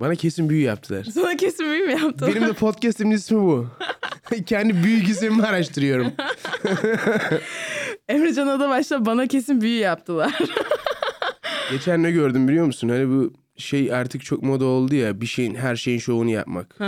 Bana kesin büyü yaptılar. Sana kesin büyü mü yaptılar? Benim de podcast'imin ismi bu. Kendi büyü gizemimi araştırıyorum. Emrecan Adabaş'la bana kesin büyü yaptılar. Geçen ne gördüm biliyor musun? Hani bu şey artık çok moda oldu ya bir şeyin her şeyin şovunu yapmak.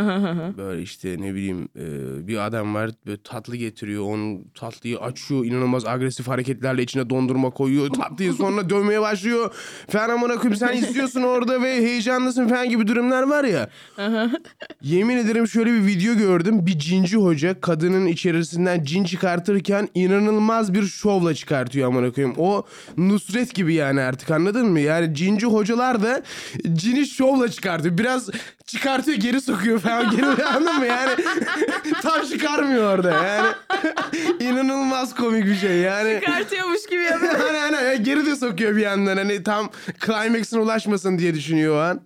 böyle işte ne bileyim e, bir adam var böyle tatlı getiriyor onun tatlıyı açıyor inanılmaz agresif hareketlerle içine dondurma koyuyor tatlıyı sonra dövmeye başlıyor falan amına koyayım sen istiyorsun orada ve heyecanlısın falan gibi durumlar var ya. Yemin ederim şöyle bir video gördüm bir cinci hoca kadının içerisinden cin çıkartırken inanılmaz bir şovla çıkartıyor amına koyayım. O Nusret gibi yani artık anladın mı? Yani cinci hocalar da cini şovla çıkartıyor. Biraz çıkartıyor geri sokuyor falan geri anladın mı? Yani tam çıkarmıyor orada yani. İnanılmaz komik bir şey yani. Çıkartıyormuş gibi yapıyor. hani, hani, geri de sokuyor bir yandan hani tam climax'ine ulaşmasın diye düşünüyor o an.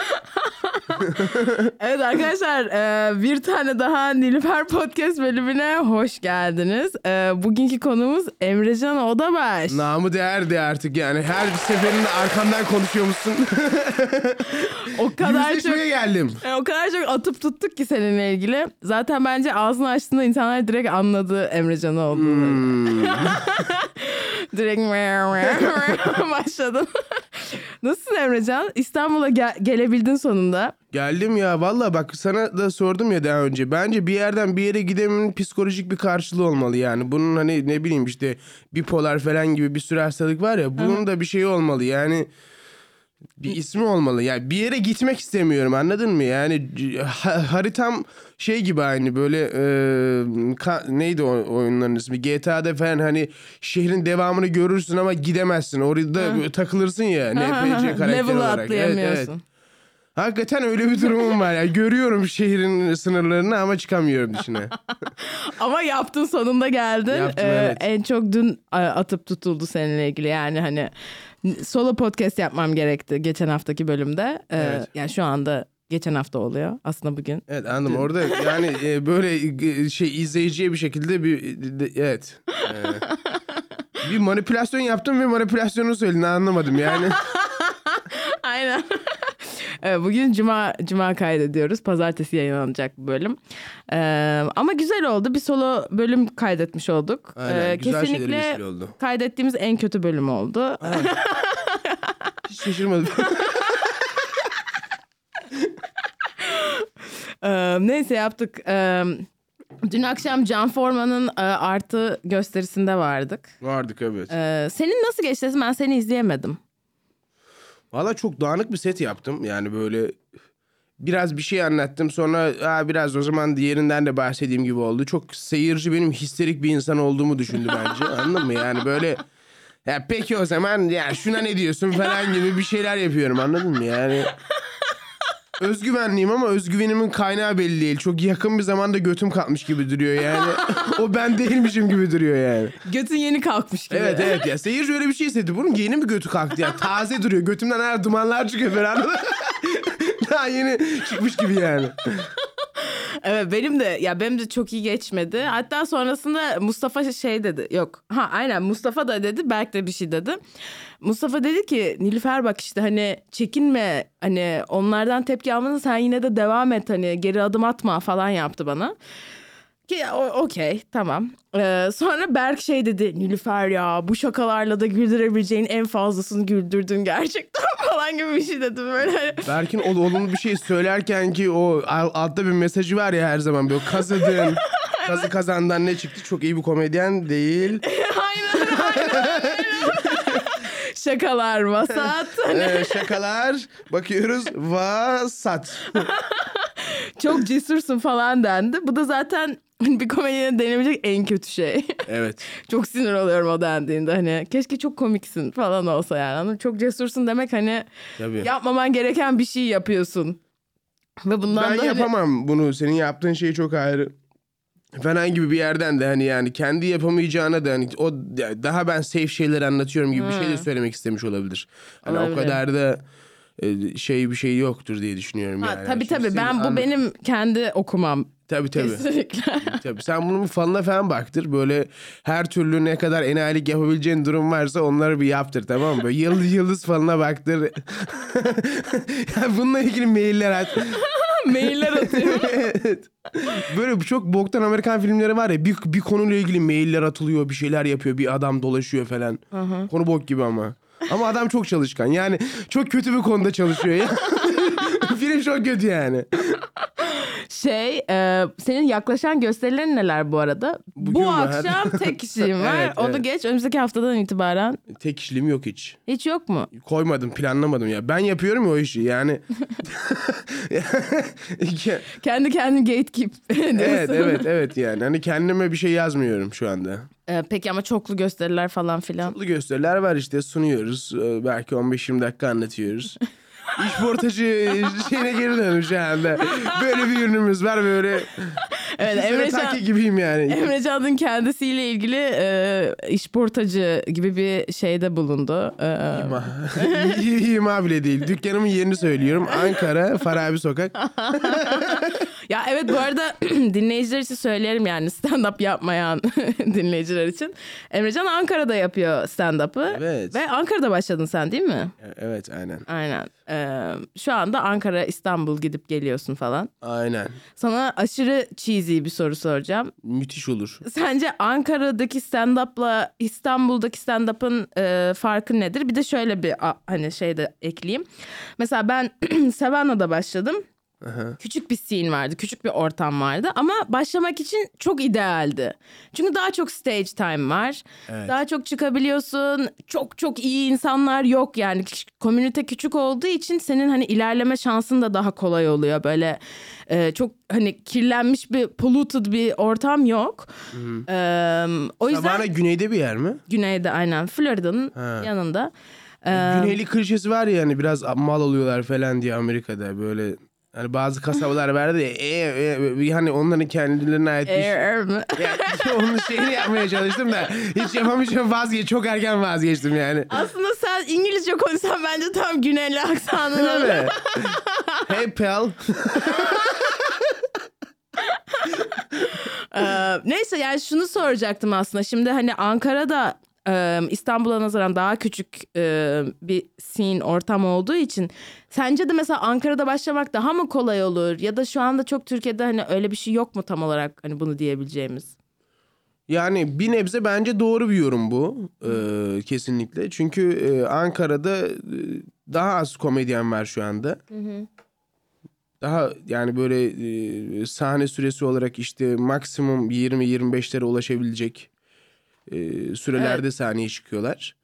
Evet arkadaşlar e, bir tane daha Nilüfer Podcast bölümüne hoş geldiniz. E, Bugünkü konumuz Emrecan Odabaş. Namı değerdi artık yani. Her seferinde arkamdan konuşuyormuşsun. O kadar çok geldim. e, o kadar çok atıp tuttuk ki seninle ilgili. Zaten bence ağzını açtığında insanlar direkt anladı Emrecan olduğunu. Hmm. Direkt başladın. Nasılsın Emrecan? İstanbul'a gel- gelebildin sonunda. Geldim ya valla bak sana da sordum ya daha önce. Bence bir yerden bir yere gidemenin psikolojik bir karşılığı olmalı yani. Bunun hani ne bileyim işte bipolar falan gibi bir sürü hastalık var ya. Bunun da bir şeyi olmalı yani. Bir ismi olmalı. Yani bir yere gitmek istemiyorum anladın mı? Yani ha- haritam şey gibi aynı böyle e, ka- neydi o oyunların ismi? GTA'da falan hani şehrin devamını görürsün ama gidemezsin. Orada takılırsın ya NPC karakteri Level'ı olarak. Evet, atlayamıyorsun. evet. Hakikaten öyle bir durumum var ya. Görüyorum şehrin sınırlarını ama çıkamıyorum dışına. Ama yaptın sonunda geldin. Yaptım, Ee, evet. En çok dün atıp tutuldu seninle ilgili. Yani hani solo podcast yapmam gerekti geçen haftaki bölümde. Ee, Evet. Yani şu anda geçen hafta oluyor. Aslında bugün. Evet anladım. Orada yani e, böyle e, şey izleyiciye bir şekilde bir de- evet. E, bir manipülasyon yaptım ve manipülasyonu söyledin anlamadım yani. Aynen. Evet, bugün cuma cuma kaydediyoruz. Pazartesi yayınlanacak bu bölüm. Ee, ama güzel oldu. Bir solo bölüm kaydetmiş olduk. Aynen, Ee, güzel kesinlikle oldu. kaydettiğimiz en kötü bölüm oldu. Hiç şaşırmadım. Ee, neyse yaptık. Ee, dün akşam Can Forman'ın e, artı gösterisinde vardık. Vardık evet. Ee, senin nasıl geçti? Ben seni izleyemedim. Valla çok dağınık bir set yaptım. Yani böyle biraz bir şey anlattım. Sonra Aa, biraz o zaman diğerinden de bahsedeyim gibi oldu. Çok seyirci benim histerik bir insan olduğumu düşündü bence. Anladın mı? Yani böyle ya peki o zaman ya şuna ne diyorsun falan gibi bir şeyler yapıyorum anladın mı? Yani özgüvenliyim ama özgüvenimin kaynağı belli değil. Çok yakın bir zamanda götüm kalkmış gibi duruyor yani. o ben değilmişim gibi duruyor yani. Götün yeni kalkmış gibi. Evet evet ya seyirci öyle bir şey hissetti. Bunun yeni mi götü kalktı ya? Taze duruyor. Götümden her dumanlar çıkıyor falan. Daha yeni çıkmış gibi yani. Evet benim de ya benim de çok iyi geçmedi. Hatta sonrasında Mustafa şey dedi. Yok. Ha aynen Mustafa da dedi. Berk de bir şey dedi. Mustafa dedi ki Nilüfer bak işte hani çekinme hani onlardan tepki almanı sen yine de devam et hani geri adım atma falan yaptı bana. Ki okey tamam. Ee, sonra Berk şey dedi Nilüfer ya bu şakalarla da güldürebileceğin en fazlasını güldürdün gerçekten falan gibi bir şey dedi böyle. Berk'in ol- olumlu bir şey söylerken ki o al- altta bir mesajı var ya her zaman böyle kazıdın. Kazı kazandan ne çıktı? Çok iyi bir komedyen değil. aynen aynen. Şakalar vasat. Ee, şakalar bakıyoruz vasat. Çok cesursun falan dendi. Bu da zaten bir komedyenin denebilecek en kötü şey. Evet. çok sinir oluyorum o dendiğinde. Hani keşke çok komiksin falan olsa yani. Anladın? Çok cesursun demek hani Tabii. yapmaman gereken bir şey yapıyorsun. Ve bundan ben da hani- yapamam bunu. Senin yaptığın şey çok ayrı. Falan gibi bir yerden de hani yani kendi yapamayacağına da hani o daha ben safe şeyler anlatıyorum gibi bir şey de söylemek istemiş olabilir. Hani o Olabilir. kadar da şey bir şey yoktur diye düşünüyorum Ha, yani. tabii Şimdi tabii ben bu anla- benim kendi okumam Tabii tabii. kesinlikle. Tabii sen bunun bir falına falan baktır. Böyle her türlü ne kadar enayilik yapabileceğin durum varsa onları bir yaptır tamam mı? Böyle yıldız yıldız falına baktır. ya bununla ilgili mailler at. Mailler atıyorum. evet. Böyle çok boktan Amerikan filmleri var ya bir, bir konuyla ilgili mailler atılıyor bir şeyler yapıyor bir adam dolaşıyor falan. Konu bok gibi ama. Ama adam çok çalışkan yani çok kötü bir konuda çalışıyor ya. Film çok kötü yani. Şey, e, senin yaklaşan gösterilerin neler bu arada? Bugün bu var. akşam tek kişiliğim var. Evet, Onu evet. geç. Önümüzdeki haftadan itibaren Tek kişiliğim yok hiç. hiç yok mu? Koymadım planlamadım ya. Ben yapıyorum ya o işi yani. Kendi kendin gatekeep evet evet evet yani. Hani kendime bir şey yazmıyorum şu anda. E, peki ama çoklu gösteriler falan filan. Çoklu gösteriler var işte sunuyoruz. Ee, Belki 15-20 dakika anlatıyoruz. İş portacı şeyine geri şu anda. Böyle bir ürünümüz var böyle. Evet Emrecan, taki gibiyim yani. Emrecan'ın kendisiyle ilgili e, işportacı gibi bir şeyde bulundu. E, İma. İma bile değil. Dükkanımın yerini söylüyorum. Ankara, Farabi Sokak. Ya evet bu arada dinleyiciler için söylerim yani stand-up yapmayan dinleyiciler için. Emrecan Ankara'da yapıyor stand-up'ı. Evet. Ve Ankara'da başladın sen değil mi? Evet aynen. Aynen. Ee, şu anda Ankara, İstanbul gidip geliyorsun falan. Aynen. Sana aşırı cheesy bir soru soracağım. Müthiş olur. Sence Ankara'daki stand-up'la İstanbul'daki stand-up'ın e, farkı nedir? Bir de şöyle bir a- hani şey de ekleyeyim. Mesela ben Savannah'da başladım. Aha. Küçük bir scene vardı, küçük bir ortam vardı ama başlamak için çok idealdi. Çünkü daha çok stage time var. Evet. Daha çok çıkabiliyorsun. Çok çok iyi insanlar yok yani. Komünite küçük olduğu için senin hani ilerleme şansın da daha kolay oluyor. Böyle e, çok hani kirlenmiş bir polluted bir ortam yok. E, o yüzden Savannah güneyde bir yer mi? güneyde aynen Florida'nın yanında. E, Güneyli klişesi var ya hani biraz mal oluyorlar falan diye Amerika'da böyle hani bazı kasabalar verdi ya e, e, hani onların kendilerine ait bir şey. Air mi? Ya, onun şeyini yapmaya çalıştım da hiç yapamayacağım vazgeç çok erken vazgeçtim yani. Aslında sen İngilizce konuşsan bence tam güneyli aksanın olur. Değil mi? hey pal. Ee, neyse yani şunu soracaktım aslında. Şimdi hani Ankara'da e, İstanbul'a nazaran daha küçük e, bir scene ortam olduğu için sence de mesela Ankara'da başlamak daha mı kolay olur ya da şu anda çok Türkiye'de hani öyle bir şey yok mu tam olarak hani bunu diyebileceğimiz? Yani bir nebze bence doğru bir yorum bu ee, kesinlikle. Çünkü e, Ankara'da e, daha az komedyen var şu anda. Daha yani böyle e, sahne süresi olarak işte maksimum 20-25'lere ulaşabilecek e, sürelerde sahneye çıkıyorlar.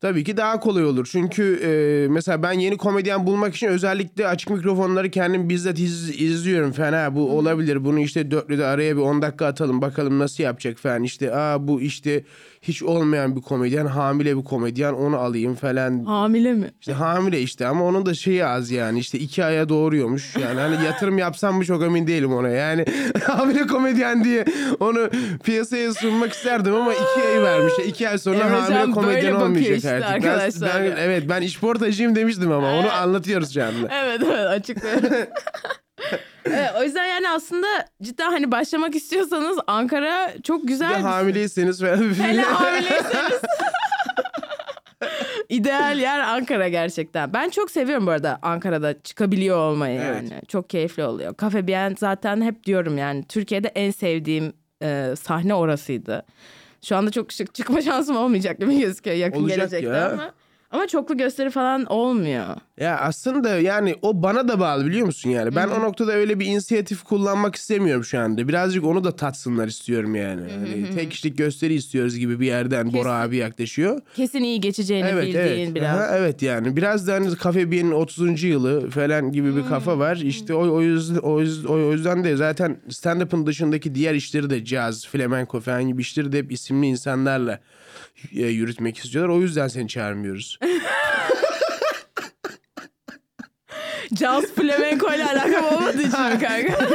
Tabii ki daha kolay olur. Çünkü e, mesela ben yeni komedyen bulmak için özellikle açık mikrofonları kendim bizzat iz- izliyorum. Ha, bu olabilir. Bunu işte dörtlüde araya bir 10 dakika atalım bakalım nasıl yapacak falan. İşte aa bu işte hiç olmayan bir komedyen, hamile bir komedyen onu alayım falan. Hamile mi? İşte hamile işte ama onun da şeyi az yani işte iki aya doğuruyormuş. Yani hani yatırım yapsam mı çok emin değilim ona. Yani hamile komedyen diye onu piyasaya sunmak isterdim ama iki ay vermiş. İki ay sonra Emrecan hamile komedyen olmayacak Ben- arkadaşlar ben- ya. evet ben işportacıyım demiştim ama onu anlatıyoruz şu anda. Evet evet açıklıyorum. evet, o yüzden yani aslında cidden hani başlamak istiyorsanız Ankara çok güzel. Bir- hamileyseniz falan. Hele hamileyseniz. İdeal yer Ankara gerçekten. Ben çok seviyorum bu arada Ankara'da çıkabiliyor olmayı Evet. yani. Çok keyifli oluyor. Cafe Bien zaten hep diyorum yani Türkiye'de en sevdiğim e, sahne orasıydı. Şu anda çok şık çıkma şansım olmayacak gibi gözüküyor yakın Olacak gelecekte ya. ama. Ama çoklu gösteri falan olmuyor. Ya aslında yani o bana da bağlı biliyor musun yani. Ben o noktada öyle bir inisiyatif kullanmak istemiyorum şu anda. Birazcık onu da tatsınlar istiyorum yani. Hani tek kişilik gösteri istiyoruz gibi bir yerden Bora abi yaklaşıyor. Kesin iyi geçeceğini Evet bildiğin evet. biraz. Aha, evet yani biraz da hani Cafe Bien'in 30. yılı falan gibi bir kafa var. İşte o, o yüzden o, yüzden- o yüzden de zaten stand-up'ın dışındaki diğer işleri de caz, flamenco falan gibi işleri de hep isimli insanlarla yürütmek istiyorlar. O yüzden seni çağırmıyoruz. Jazz flamenco ile alakam olmadığı için mi kanka?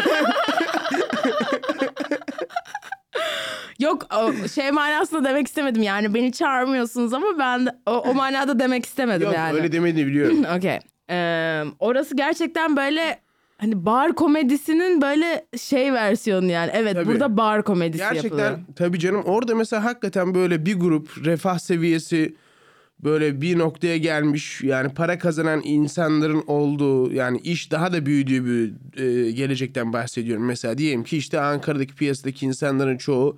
Yok şey manasında demek istemedim yani beni çağırmıyorsunuz ama ben de, o, o manada demek istemedim Yok yani. öyle demediğini biliyorum. Okey. Ee, orası gerçekten böyle hani bar komedisinin böyle şey versiyonu yani. Evet Tabii. burada bar komedisi Gerçekten yapılıyor. tabii canım orada mesela hakikaten böyle bir grup refah seviyesi böyle bir noktaya gelmiş yani para kazanan insanların olduğu yani iş daha da büyüdüğü bir e, gelecekten bahsediyorum. Mesela diyelim ki işte Ankara'daki piyasadaki insanların çoğu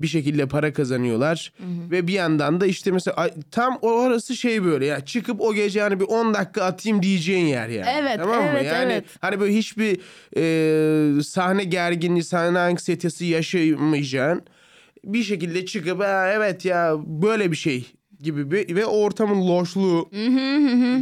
bir şekilde para kazanıyorlar ve bir yandan da işte mesela tam orası şey böyle ya çıkıp o gece hani bir 10 dakika atayım diyeceğin yer yani. Evet, tamam mı? evet, Yani evet. hani böyle hiçbir e, sahne gerginliği, sahne anksiyetesi yaşamayacağın bir şekilde çıkıp "Ha, evet ya böyle bir şey gibi bir ve o ortamın loşluğu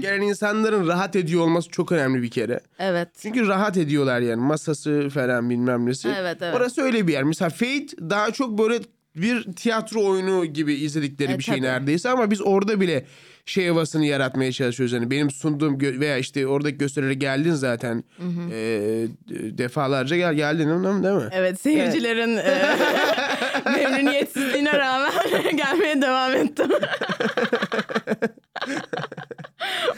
gelen insanların rahat ediyor olması çok önemli bir kere. Evet. Çünkü rahat ediyorlar yani masası falan bilmem nesi. Evet, evet. Orası öyle bir yer. Mesela Fate daha çok böyle bir tiyatro oyunu gibi izledikleri E, bir şey tabii. neredeyse ama biz orada bile şey havasını yaratmaya çalışıyoruz. Yani benim sunduğum veya işte oradaki gösterilere geldin zaten Ee, defalarca gel geldin değil mi? Değil mi? Evet seyircilerin e, memnuniyetsizliğine rağmen gelmeye devam ettim.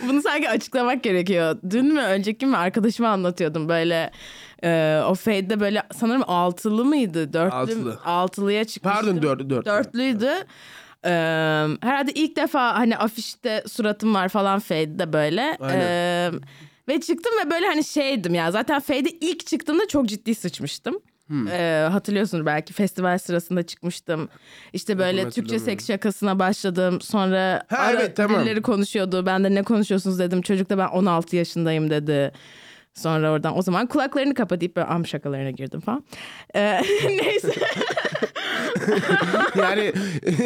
Bunu sanki açıklamak gerekiyor. Dün mü önceki mi arkadaşıma anlatıyordum böyle e, o fade'de böyle sanırım altılı mıydı? Dörtlü, Altılı. Altılıya çıkmıştım. Pardon dört, dört. Dörtlüydü. Ee, herhalde ilk defa hani afişte suratım var falan Fade'de böyle. Aynen. Ee, ve çıktım ve böyle hani şeydim ya zaten Fade'e ilk çıktığımda çok ciddi sıçmıştım. Hmm. Ee, hatırlıyorsunuz belki festival sırasında çıkmıştım. İşte böyle Yok, Türkçe seks şakasına başladım. Sonra Ha, ara evet, tamam. birileri konuşuyordu. Ben de ne konuşuyorsunuz dedim. Çocuk da ben 16 yaşındayım dedi. Sonra oradan o zaman kulaklarını kapatıp böyle am şakalarına girdim falan. Ee, neyse. yani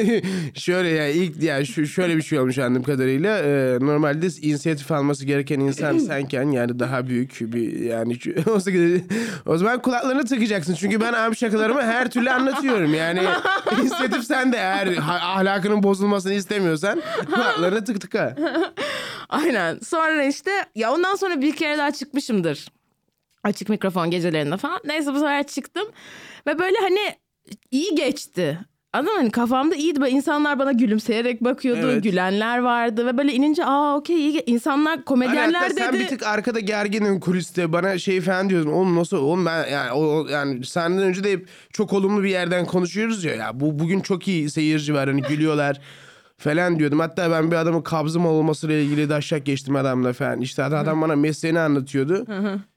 şöyle ya ilk ya şu şöyle bir şey olmuş anladığım kadarıyla Ee, normalde inisiyatif alması gereken insan senken yani daha büyük bir yani o zaman- kulaklarını tıkacaksın çünkü ben abi şakalarımı her türlü anlatıyorum yani inisiyatif sende eğer ha- ahlakının bozulmasını istemiyorsan kulaklarını tık tıka. Aynen. Sonra işte ya ondan sonra bir kere daha çıkmışımdır. Açık mikrofon gecelerinde falan. Neyse bu sefer çıktım. Ve böyle hani iyi geçti. Anladın mı? Hani kafamda iyiydi. Böyle insanlar bana gülümseyerek bakıyordu. Evet. Gülenler vardı. Ve böyle inince aa okey iyi. ge-" İnsanlar Hani komedyenler hatta dedi. sen bir tık arkada gerginin kuliste bana şey falan diyordun. Oğlum nasıl oğlum ben yani o- yani senden önce de hep çok olumlu bir yerden konuşuyoruz ya. Ya bu bugün çok iyi seyirci var hani gülüyorlar falan diyordum. Hatta ben bir adamın kabzım olmasıyla ilgili daşak geçtim adamla falan. İşte adam bana mesleğini anlatıyordu.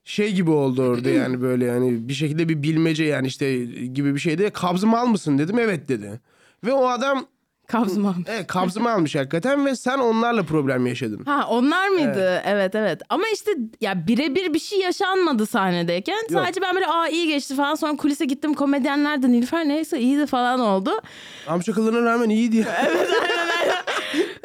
şey gibi oldu orada yani böyle yani bir şekilde bir bilmece yani işte gibi bir şeydi. Kabzım al mısın dedim evet dedi. Ve o adam Kabzımam. evet, kabzımı almış hakikaten ve sen onlarla problem yaşadın. Ha onlar mıydı? Evet. evet Ama işte ya birebir bir şey yaşanmadı sahnedeyken. Sadece ben böyle aa iyi geçti falan. Sonra kulise gittim komedyenler de Nilüfer neyse iyiydi falan oldu. Amşakalarına rağmen iyiydi ya.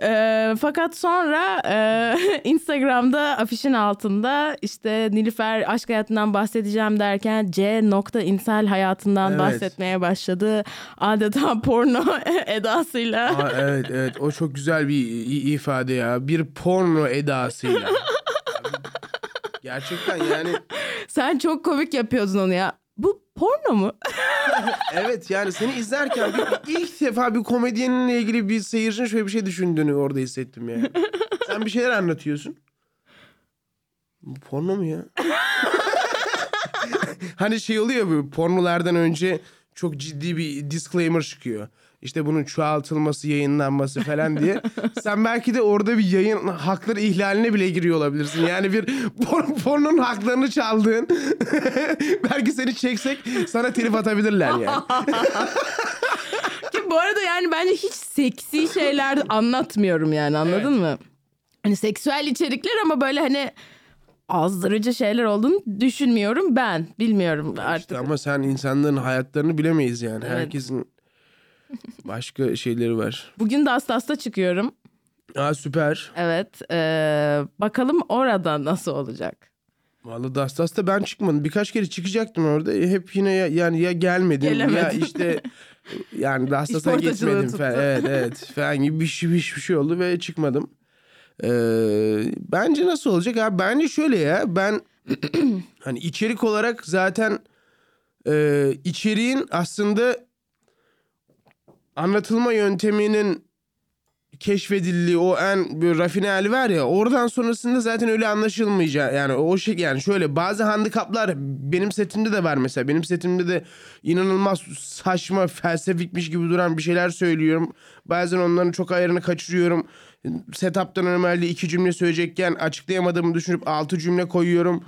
Ee, fakat sonra e, Instagram'da afişin altında işte Nilüfer aşk hayatından bahsedeceğim derken C nokta insel hayatından Evet. bahsetmeye başladı. Adeta porno edasıyla. Aa, evet evet o çok güzel bir ifade ya. Bir porno edasıyla. Gerçekten yani Sen çok komik yapıyordun onu ya. Bu porno mu? evet yani seni izlerken bir, ilk defa bir komedyeninle ilgili bir seyircinin şöyle bir şey düşündüğünü orada hissettim yani. Sen bir şeyler anlatıyorsun. Bu porno mu ya? hani şey oluyor bu pornolardan önce çok ciddi bir disclaimer çıkıyor. İşte bunun çoğaltılması, yayınlanması falan diye. Sen belki de orada bir yayın hakları ihlaline bile giriyor olabilirsin. Yani bir por- pornonun haklarını çaldığın. belki seni çeksek sana telif atabilirler yani. Ki bu arada yani bence hiç seksi şeyler anlatmıyorum yani anladın mı? Hani seksüel içerikler ama böyle hani azdırıcı şeyler olduğunu düşünmüyorum ben. Bilmiyorum artık. İşte ama sen insanların hayatlarını bilemeyiz yani. Evet. Herkesin başka şeyleri var. Bugün de hasta hasta çıkıyorum. Aa süper. Evet. eee, bakalım orada nasıl olacak? Vallahi Dastas'ta ben çıkmadım. Birkaç kere çıkacaktım orada. Hep yine ya, yani ya gelmedim ya Gelemedin. işte yani Dastas'a geçmedim tuttu. falan. Evet evet falan gibi bir şey, bir şey oldu ve çıkmadım. Ee, bence nasıl olacak? Abi? Bence şöyle ya ben hani içerik olarak zaten e, içeriğin aslında anlatılma yönteminin keşfedildiği o en böyle rafine hali var ya oradan sonrasında zaten öyle anlaşılmayacak yani o şey yani şöyle bazı handikaplar benim setimde de var mesela. Benim setimde de inanılmaz saçma felsefikmiş gibi duran bir şeyler söylüyorum. Bazen onların çok ayarını kaçırıyorum setup'tan normalde iki cümle söyleyecekken açıklayamadığımı düşünüp altı cümle koyuyorum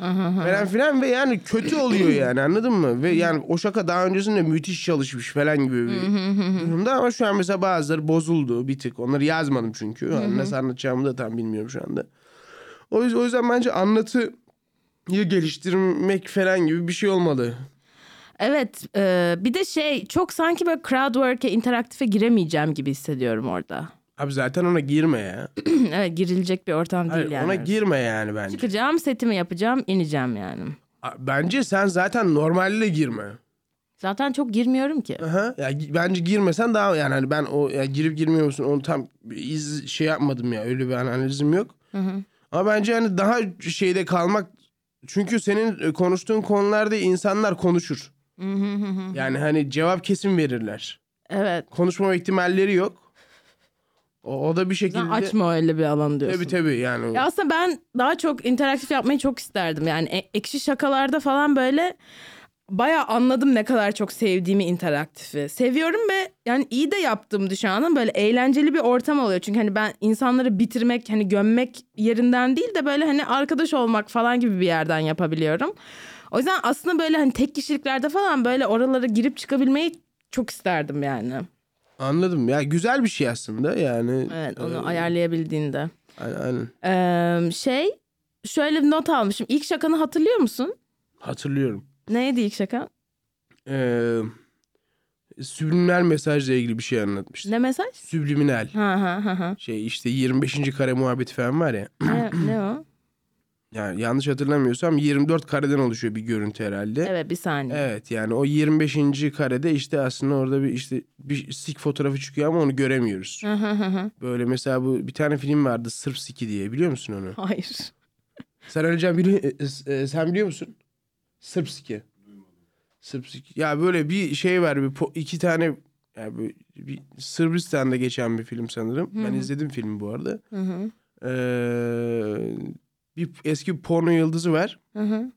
falan filan ve yani kötü oluyor yani anladın mı? Ve yani o şaka daha öncesinde müthiş çalışmış falan gibi bir durumda ama şu an mesela bazıları bozuldu bir tık. Onları yazmadım çünkü. Yani nasıl anlatacağımı da tam bilmiyorum şu anda. O yüzden, o yüzden bence anlatıyı geliştirmek falan gibi bir şey olmalı. Evet e, bir de şey çok sanki böyle crowd work'e interaktife giremeyeceğim gibi hissediyorum orada. Abi zaten ona girme ya. evet girilecek bir ortam Hayır, değil yani. ona girme yani bence. Çıkacağım setimi yapacağım ineceğim yani. Bence sen zaten normalde girme. Zaten çok girmiyorum ki. Aha. Ya bence girmesen daha yani hani ben o ya girip girmiyor musun onu tam iz şey yapmadım ya öyle bir analizim yok. Ama bence hani daha şeyde kalmak çünkü senin e, konuştuğun konularda insanlar konuşur. yani hani cevap kesin verirler. Evet. Konuşma ihtimalleri yok. O, o da bir şekilde açma öyle bir alan diyorsun. tabii tabii yani. Ya aslında ben daha çok interaktif yapmayı çok isterdim. Yani e- ekşi şakalarda falan böyle bayağı anladım ne kadar çok sevdiğimi interaktifi. Seviyorum ve yani iyi de yaptığımı düşünüyorum. Böyle eğlenceli bir ortam oluyor. Çünkü hani ben insanları bitirmek, hani gömmek yerinden değil de böyle hani arkadaş olmak falan gibi bir yerden yapabiliyorum. O yüzden aslında böyle hani tek kişiliklerde falan böyle oralara girip çıkabilmeyi çok isterdim yani. Anladım ya güzel bir şey aslında yani. Evet onu Ee, ayarlayabildiğinde. Aynen, aynen. Ee, şey şöyle bir not almışım. İlk şakanı hatırlıyor musun? Hatırlıyorum. Neydi ilk şaka? Ee, subliminal mesajla ilgili bir şey anlatmıştı. Ne mesaj? Subliminal. Ha ha ha ha. Şey işte 25. kare muhabbeti falan var ya. ne, ne o? Yani yanlış hatırlamıyorsam 24 kareden oluşuyor bir görüntü herhalde. Evet bir saniye. Evet yani o 25. karede işte aslında orada bir işte bir sik fotoğrafı çıkıyor ama onu göremiyoruz. Böyle mesela bu bir tane film vardı Sırf Siki diye biliyor musun onu? Hayır. Sen Alican bili e, e, sen biliyor musun? Sırp Siki. Sırp Siki. Ya böyle bir şey var bir iki tane yani böyle bir Sırbistan'da geçen bir film sanırım. Ben izledim filmi bu arada. Hı hı. Ee, bir eski porno yıldızı var. Hı hı.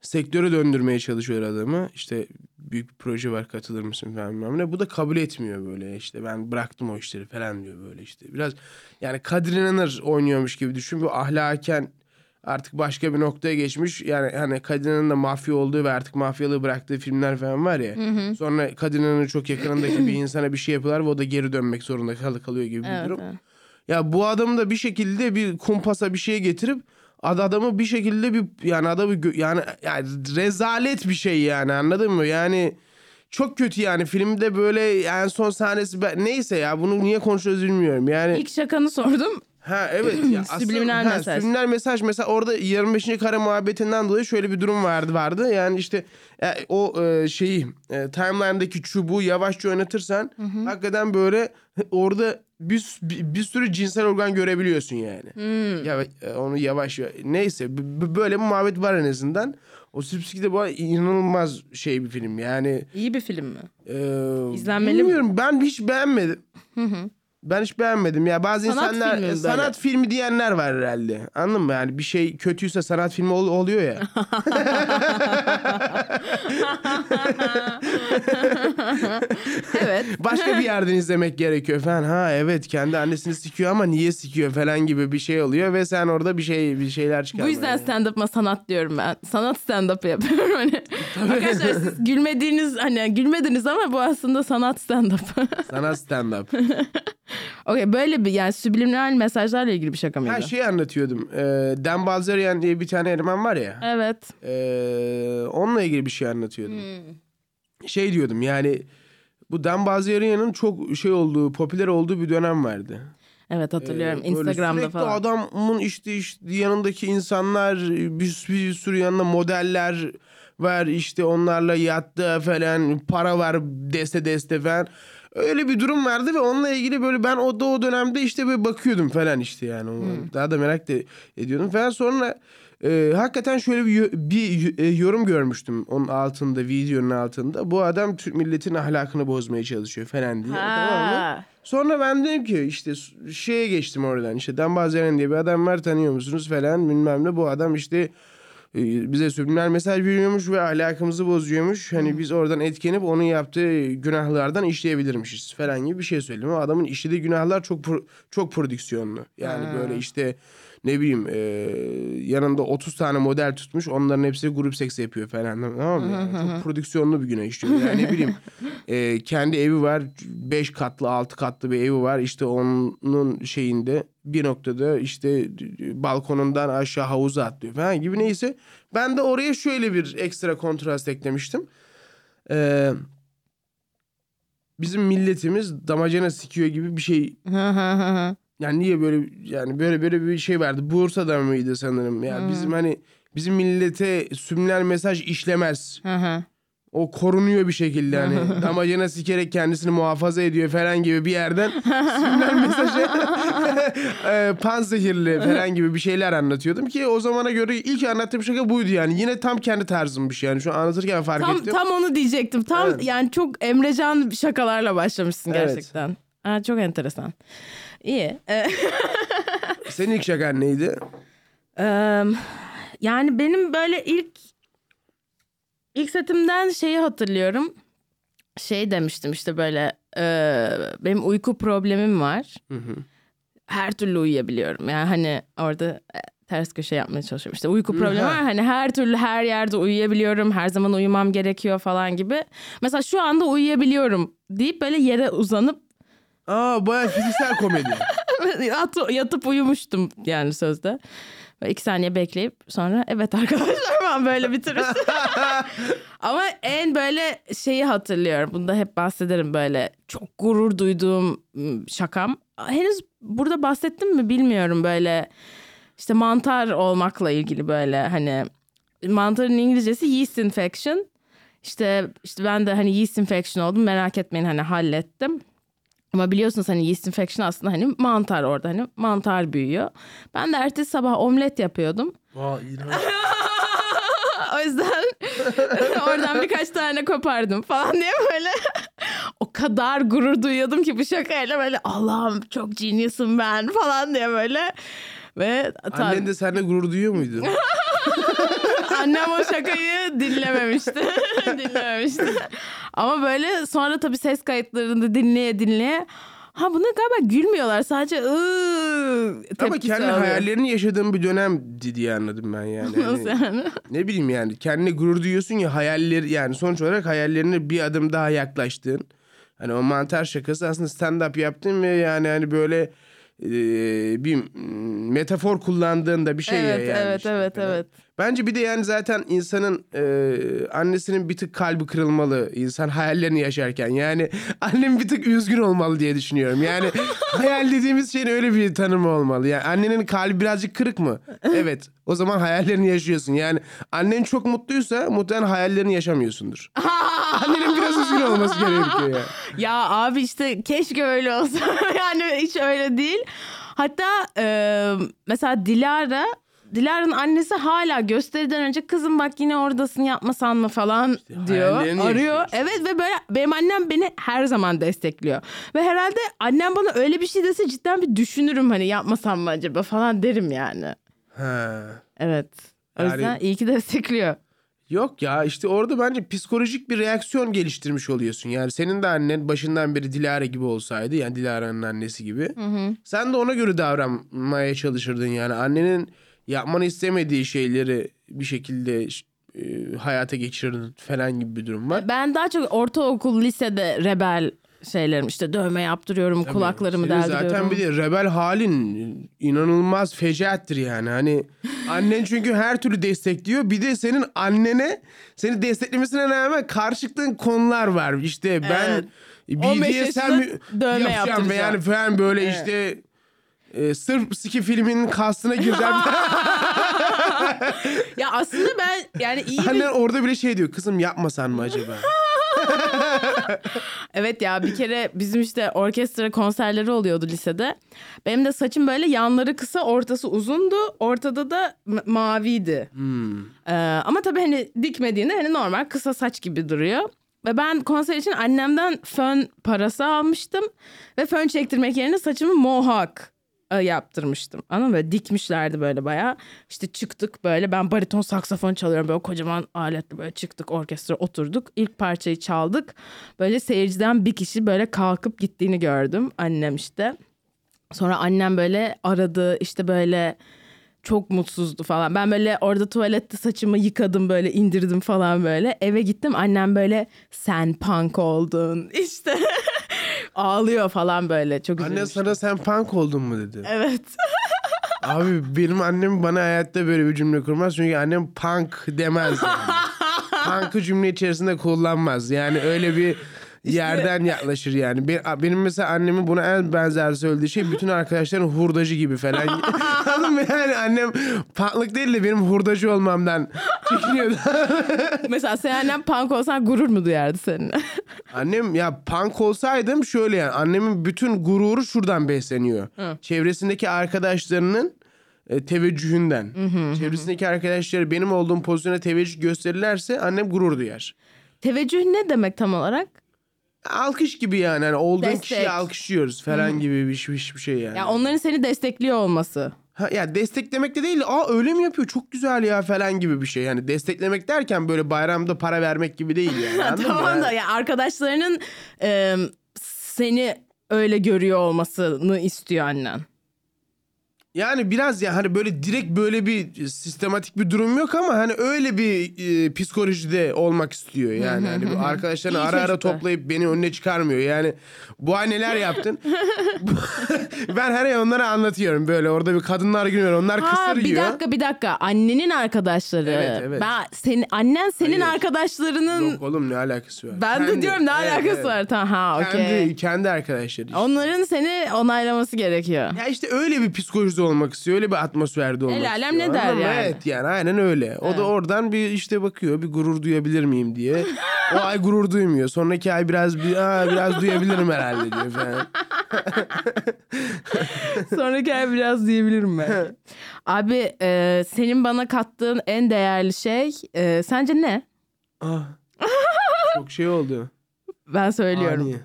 sektöre döndürmeye çalışıyor adamı. İşte büyük bir proje var katılır mısın falan bilmem ne. Bu da kabul etmiyor böyle işte ben bıraktım o işleri falan diyor böyle işte. Biraz yani Kadir İnanır oynuyormuş gibi düşün. Bu ahlaken artık başka bir noktaya geçmiş. Yani hani Kadir İnanır'ın da mafya olduğu ve artık mafyalığı bıraktığı filmler falan var ya. Sonra Kadir İnanır'ın çok yakınındaki bir insana bir şey yapıyorlar ve o da geri dönmek zorunda kal- kalıyor gibi bir Evet, durum. evet. Ya bu adamı da bir şekilde bir kumpasa bir şeye getirip ad- adamı bir şekilde bir yani adamı yani, yani rezalet bir şey yani anladın mı? Yani çok kötü yani filmde böyle en son sahnesi ben- neyse ya bunu niye konuşuyoruz bilmiyorum. Yani İlk şakanı sordum. ha evet ya aslında- Subliminal ha, mesaj. Mesaj mesela orada 25. kare muhabbetinden dolayı şöyle bir durum vardı vardı. Yani işte e, o e, şeyi e, timeline'daki çubuğu yavaşça oynatırsan hakikaten böyle orada bir, bir, sürü cinsel organ görebiliyorsun yani. Hmm. Ya e, onu yavaş neyse b- b- böyle bir muhabbet var en azından. O Sipsiki de bu inanılmaz şey bir film yani. İyi bir film mi? E, İzlenmeli mi? bilmiyorum ben hiç beğenmedim. Ben hiç beğenmedim ya bazı Sanat insanlar filmi mi e, böyle? sanat filmi diyenler var herhalde. Anladın mı? Yani bir şey kötüyse sanat filmi ol- oluyor ya. Evet. Başka bir yerden izlemek gerekiyor falan. Ha evet kendi annesini sikiyor ama niye sikiyor falan gibi bir şey oluyor ve sen orada bir şey bir şeyler çıkar. Bu yüzden stand-up'ma sanat diyorum ben. Sanat stand-up yapıyorum. Hani. Arkadaşlar siz gülmediğiniz hani gülmediniz ama bu aslında sanat stand-up. Sanat stand up. Okey böyle bir yani subliminal mesajlarla ilgili bir şaka mıydı? Her şeyi anlatıyordum. Ee, Dan Balzerian diye bir tane eleman var ya. Evet. Ee, onunla ilgili bir şey anlatıyordum. Şey diyordum yani bu Dan Balzerian'ın çok şey olduğu, popüler olduğu bir dönem vardı. Evet hatırlıyorum. Ee, Instagram'da falan. adamın işte, işte yanındaki insanlar bir, bir sürü yanında modeller var işte onlarla yattı falan para var deste deste falan. Öyle bir durum vardı ve onunla ilgili böyle ben o da o dönemde işte böyle bakıyordum falan işte yani. Hmm. Daha da merak da ediyordum falan sonra Ee, hakikaten şöyle bir, bir e, yorum görmüştüm onun altında videonun altında. Bu adam Türk milletinin ahlakını bozmaya çalışıyor falan diye. Tamam mı? Ha. Sonra ben dedim ki işte şeye geçtim oradan işte Dambaz Eren diye bir adam var tanıyor musunuz falan bilmem ne bu adam işte e, bize subliminal mesaj veriyormuş ve ahlakımızı bozuyormuş. Hani biz oradan etkenip onun yaptığı günahlardan işleyebilirmişiz falan gibi bir şey söyledim. Ama adamın işlediği günahlar çok pro- çok prodüksiyonlu. Yani Ha. böyle işte ne bileyim e, yanında 30 tane model tutmuş onların hepsi grup seks yapıyor falan tamam mı? Yani çok prodüksiyonlu bir günah işliyor. Yani ne bileyim e, kendi evi var 5 katlı 6 katlı bir evi var işte onun şeyinde bir noktada işte balkonundan aşağı havuza atlıyor falan gibi neyse. Ben de oraya şöyle bir ekstra kontrast eklemiştim. Eee bizim milletimiz damacana sikiyor gibi bir şey. Yani niye böyle yani böyle böyle bir şey vardı. Bursa'da mıydı sanırım? Ya bizim hani bizim millete subliminal mesaj işlemez. Hı hı. O korunuyor bir şekilde hani damacana sikerek kendisini muhafaza ediyor falan gibi bir yerden subliminal mesajı e, pan zehirli falan gibi bir şeyler anlatıyordum ki o zamana göre ilk anlattığım şaka buydu yani. Yine tam kendi tarzımmış yani şu an anlatırken fark Tam, ettim. tam onu diyecektim. Tam Evet. yani çok Emrecan şakalarla başlamışsın Evet. gerçekten. Ha, çok enteresan. İyi. Ee, Senin ilk şakan neydi? Eee, yani benim böyle ilk ilk setimden şeyi hatırlıyorum. Şey demiştim işte böyle eee, benim uyku problemim var. Hı hı. Her türlü uyuyabiliyorum. Yani hani orada e, ters köşe yapmaya çalışıyorum. İşte uyku problemi var. Hani her türlü her yerde uyuyabiliyorum. Her zaman uyumam gerekiyor falan gibi. Mesela şu anda uyuyabiliyorum deyip böyle yere uzanıp Aa baya fiziksel komedi. Yat- yatıp uyumuştum yani sözde. Ve iki saniye bekleyip sonra evet arkadaşlar ben böyle bitiririz. Ama en böyle şeyi hatırlıyorum. Bunda hep bahsederim böyle çok gurur duyduğum ım, şakam. Henüz burada bahsettim mi bilmiyorum böyle işte mantar olmakla ilgili böyle hani mantarın İngilizcesi yeast infection. İşte işte ben de hani yeast infection oldum merak etmeyin hani hallettim. Ama biliyorsunuz hani yeast infection aslında hani mantar orada hani mantar büyüyor. Ben de ertesi sabah omlet yapıyordum. İğrenç. o yüzden oradan birkaç tane kopardım falan diye böyle o kadar gurur duyuyordum ki bu şakayla böyle Allah'ım çok genius'um ben falan diye böyle ve ta- Annen de seninle gurur duyuyor muydu? Annem o şakayı dinlememişti. dinlememişti. Ama böyle sonra tabii ses kayıtlarını dinleye dinleye ha buna galiba gülmüyorlar sadece ıı, Ama kendi alıyor. hayallerini yaşadığın bir dönemdi diye anladım ben yani. Hani Nasıl yani? ne bileyim yani kendine gurur duyuyorsun ya hayalleri yani sonuç olarak hayallerine bir adım daha yaklaştın. Hani o mantar şakası aslında stand up yaptın ve yani hani böyle e, bir metafor kullandığında bir şey ya evet yani evet işte evet evet. Bence bir de yani zaten insanın e, annesinin bir tık kalbi kırılmalı insan hayallerini yaşarken. Yani annem bir tık üzgün olmalı diye düşünüyorum. Yani hayal dediğimiz şeyin öyle bir tanımı olmalı. Yani annenin kalbi birazcık kırık mı? Evet. O zaman hayallerini yaşıyorsun. Yani annen çok mutluysa muhtemelen hayallerini yaşamıyorsundur. Annenin biraz üzgün olması gerekiyor yani. Ya abi işte keşke öyle olsa. yani hiç öyle değil. Hatta e, mesela Dilara Dilara'nın annesi hala gösteriden önce kızım bak yine oradasın yapmasan mı falan diyor. hayallerini Arıyor. yaşıyorsun. Evet ve böyle benim annem beni her zaman destekliyor. Ve herhalde annem bana öyle bir şey dese cidden bir düşünürüm hani yapmasam mı acaba falan derim yani. Ha. Evet. O Yani- yüzden iyi ki destekliyor. Yok ya işte orada bence psikolojik bir reaksiyon geliştirmiş oluyorsun. Yani senin de annen başından beri Dilara gibi olsaydı yani Dilara'nın annesi gibi. Sen de ona göre davranmaya çalışırdın yani. Annenin yapmanı istemediği şeyleri bir şekilde e, hayata geçirirdin falan gibi bir durum var. Ben daha çok ortaokul, lisede rebel şeylerim işte dövme yaptırıyorum, kulaklarımı Senin deldiriyorum. Zaten bir de rebel halin inanılmaz fecaattir yani. Hani annen çünkü her türlü destekliyor. Bir de senin annene seni desteklemesine rağmen karşılıklı konular var. İşte ben Evet. 15 BDSM yapacağım ve yani falan böyle işte e, sırf siki filminin kastına gireceğim. Ya aslında ben yani iyi bir Annen orada bile şey diyor. Kızım yapmasan mı acaba? evet ya bir kere bizim işte orkestra konserleri oluyordu lisede. Benim de saçım böyle yanları kısa ortası uzundu. Ortada da maviydi. Ee, ama tabii hani dikmediğinde hani normal kısa saç gibi duruyor. Ve ben konser için annemden fön parası almıştım. Ve fön çektirmek yerine saçımı mohawk yaptırmıştım. Anladın mı? Dikmişlerdi böyle bayağı. İşte çıktık böyle ben bariton saksafon çalıyorum böyle kocaman aletle böyle çıktık orkestra oturduk. İlk parçayı çaldık. Böyle seyirciden bir kişi böyle kalkıp gittiğini gördüm. Annem işte. Sonra annem böyle aradı işte böyle çok mutsuzdu falan. Ben böyle orada tuvalette saçımı yıkadım böyle indirdim falan böyle. Eve gittim annem böyle sen punk oldun işte ağlıyor falan böyle çok Anne üzülmüş. sana sen punk oldun mu dedi. Evet. Abi benim annem bana hayatta böyle bir cümle kurmaz. Çünkü annem punk demez yani. Punk'ı cümle içerisinde kullanmaz. Yani öyle bir yerden yaklaşır yani. Be- Benim mesela annemin buna en benzer söylediği şey bütün arkadaşların hurdacı gibi falan. Anladın mı? Yani annem punklık değil de benim hurdacı olmamdan çekiniyordu. Mesela sen annem punk olsan gurur mu duyardı seninle? Annem ya punk olsaydım şöyle yani annemin bütün gururu şuradan besleniyor. Çevresindeki arkadaşlarının e, teveccühünden. Çevresindeki arkadaşları benim olduğum pozisyona teveccüh gösterirlerse annem gurur duyar. Teveccüh ne demek tam olarak? Alkış gibi yani. Hani olduğun Destek. kişiyi alkışlıyoruz falan gibi bir, şey- bir şey yani. Ya onların seni destekliyor olması. Ha, ya desteklemek de değil. Aa öyle mi yapıyor? Çok güzel ya falan gibi bir şey. Yani desteklemek derken böyle bayramda para vermek gibi değil yani. Tamam da ya arkadaşlarının e, seni öyle görüyor olmasını istiyor annen. Yani biraz ya hani böyle direkt böyle bir sistematik bir durum yok ama hani öyle bir e, psikolojide olmak istiyor yani. hani arkadaşlarını İyi ara ara toplayıp beni önüne çıkarmıyor. Yani bu ay neler yaptın? ben her ay onlara anlatıyorum böyle. Orada bir kadınlar günü var. Onlar Ha kısır bir yiyor. dakika bir dakika annenin arkadaşları. Evet, evet. Ben senin annen senin Hayır. arkadaşlarının Yok oğlum ne alakası var? ben de Kendi- diyorum ne Evet, alakası evet. var tamam ha Kendi, okey. kendi arkadaşları işte. Onların seni onaylaması gerekiyor. Ya işte öyle bir psikolojide olmak istiyor. Öyle bir atmosferde olmak El alem istiyor. ne der Anladın mı? yani? Evet yani aynen öyle. O da oradan bir işte bakıyor bir gurur duyabilir miyim diye. O ay gurur duymuyor. Sonraki ay biraz bir Aa, biraz duyabilirim herhalde diyor falan. Sonraki ay biraz diyebilirim ben. Abi e, senin bana kattığın en değerli şey e, sence ne? Ah, çok şey oldu. Ben söylüyorum. Ani.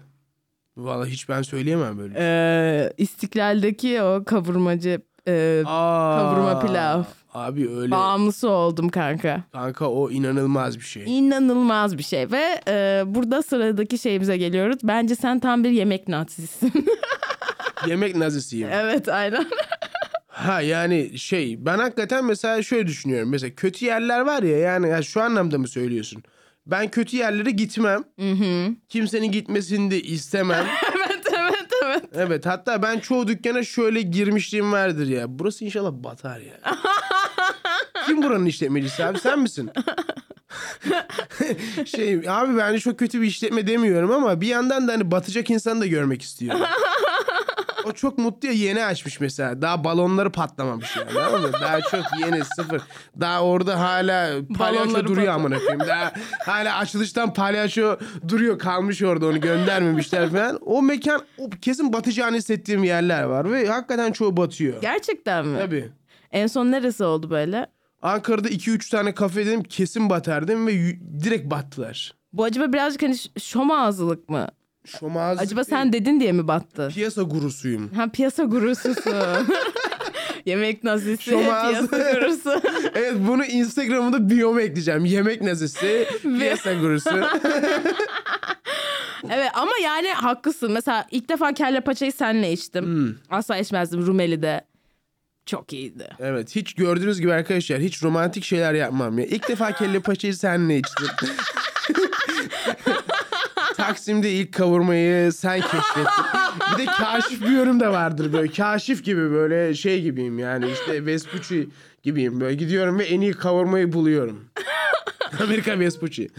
Vallahi hiç ben söyleyemem böyle. E, İstiklal'deki o kavurmacı e, Aa, kavurma pilav. Abi öyle. bağımlısı oldum kanka. Kanka o inanılmaz bir şey. İnanılmaz bir şey ve e, burada sıradaki şeyimize geliyoruz. Bence sen tam bir yemek nazisin. Yemek nazisiyim. evet aynen. Ha yani şey ben hakikaten mesela şöyle düşünüyorum. Mesela kötü yerler var ya yani ya şu anlamda mı söylüyorsun? Ben kötü yerlere gitmem. Kimsenin gitmesini de istemem. evet evet evet. evet hatta ben çoğu dükkana şöyle girmişliğim vardır ya. Burası inşallah batar ya. Kim buranın işletmecisi abi sen misin? şey abi bence çok kötü bir işletme demiyorum ama bir yandan da hani batacak insanı da görmek istiyorum. O çok mutlu ya yeni açmış mesela. Daha balonları patlamamış yani. Anladın mı? Daha çok yeni sıfır. Daha orada hala palyaço duruyor amına koyayım. Daha hala açılıştan palyaço duruyor kalmış orada onu göndermemişler falan. O mekan o kesin batacağını hissettiğim yerler var ve hakikaten çoğu batıyor. Gerçekten mi? Tabii. En son neresi oldu böyle? Ankara'da 2-3 tane kafe dedim kesin batar dedim ve y- direkt battılar. Bu acaba birazcık hani ş- şom ağzılık mı? Şomaz Acaba sen dedin diye mi battı? piyasa gurusuyum. Ha piyasa gurususu. Yemek nazisi, Şom ağzı. piyasa gurusu. Evet bunu Instagram'da biyoma ekleyeceğim. Yemek nazisi, piyasa gurusu. evet ama yani haklısın. Mesela ilk defa kelle paçayı senle içtim. Hmm. Asla içmezdim Rumeli'de. Çok iyiydi. Evet hiç gördüğünüz gibi arkadaşlar hiç romantik şeyler yapmam ya. İlk defa kelle paçayı seninle içtim. Taksim'de ilk kavurmayı sen keşfettin. Bir de kaşif bir yorum da vardır böyle. Kaşif gibi böyle şey gibiyim yani işte Vespucci gibiyim. Böyle gidiyorum ve en iyi kavurmayı buluyorum. Amerika Vespucci.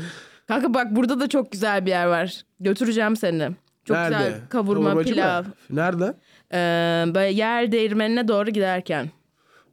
Kanka bak burada da çok güzel bir yer var. Götüreceğim seni. Çok Nerede? güzel kavurma Kavurmacı mı? pilav. Nerede? Ee, böyle yer değirmenine doğru giderken.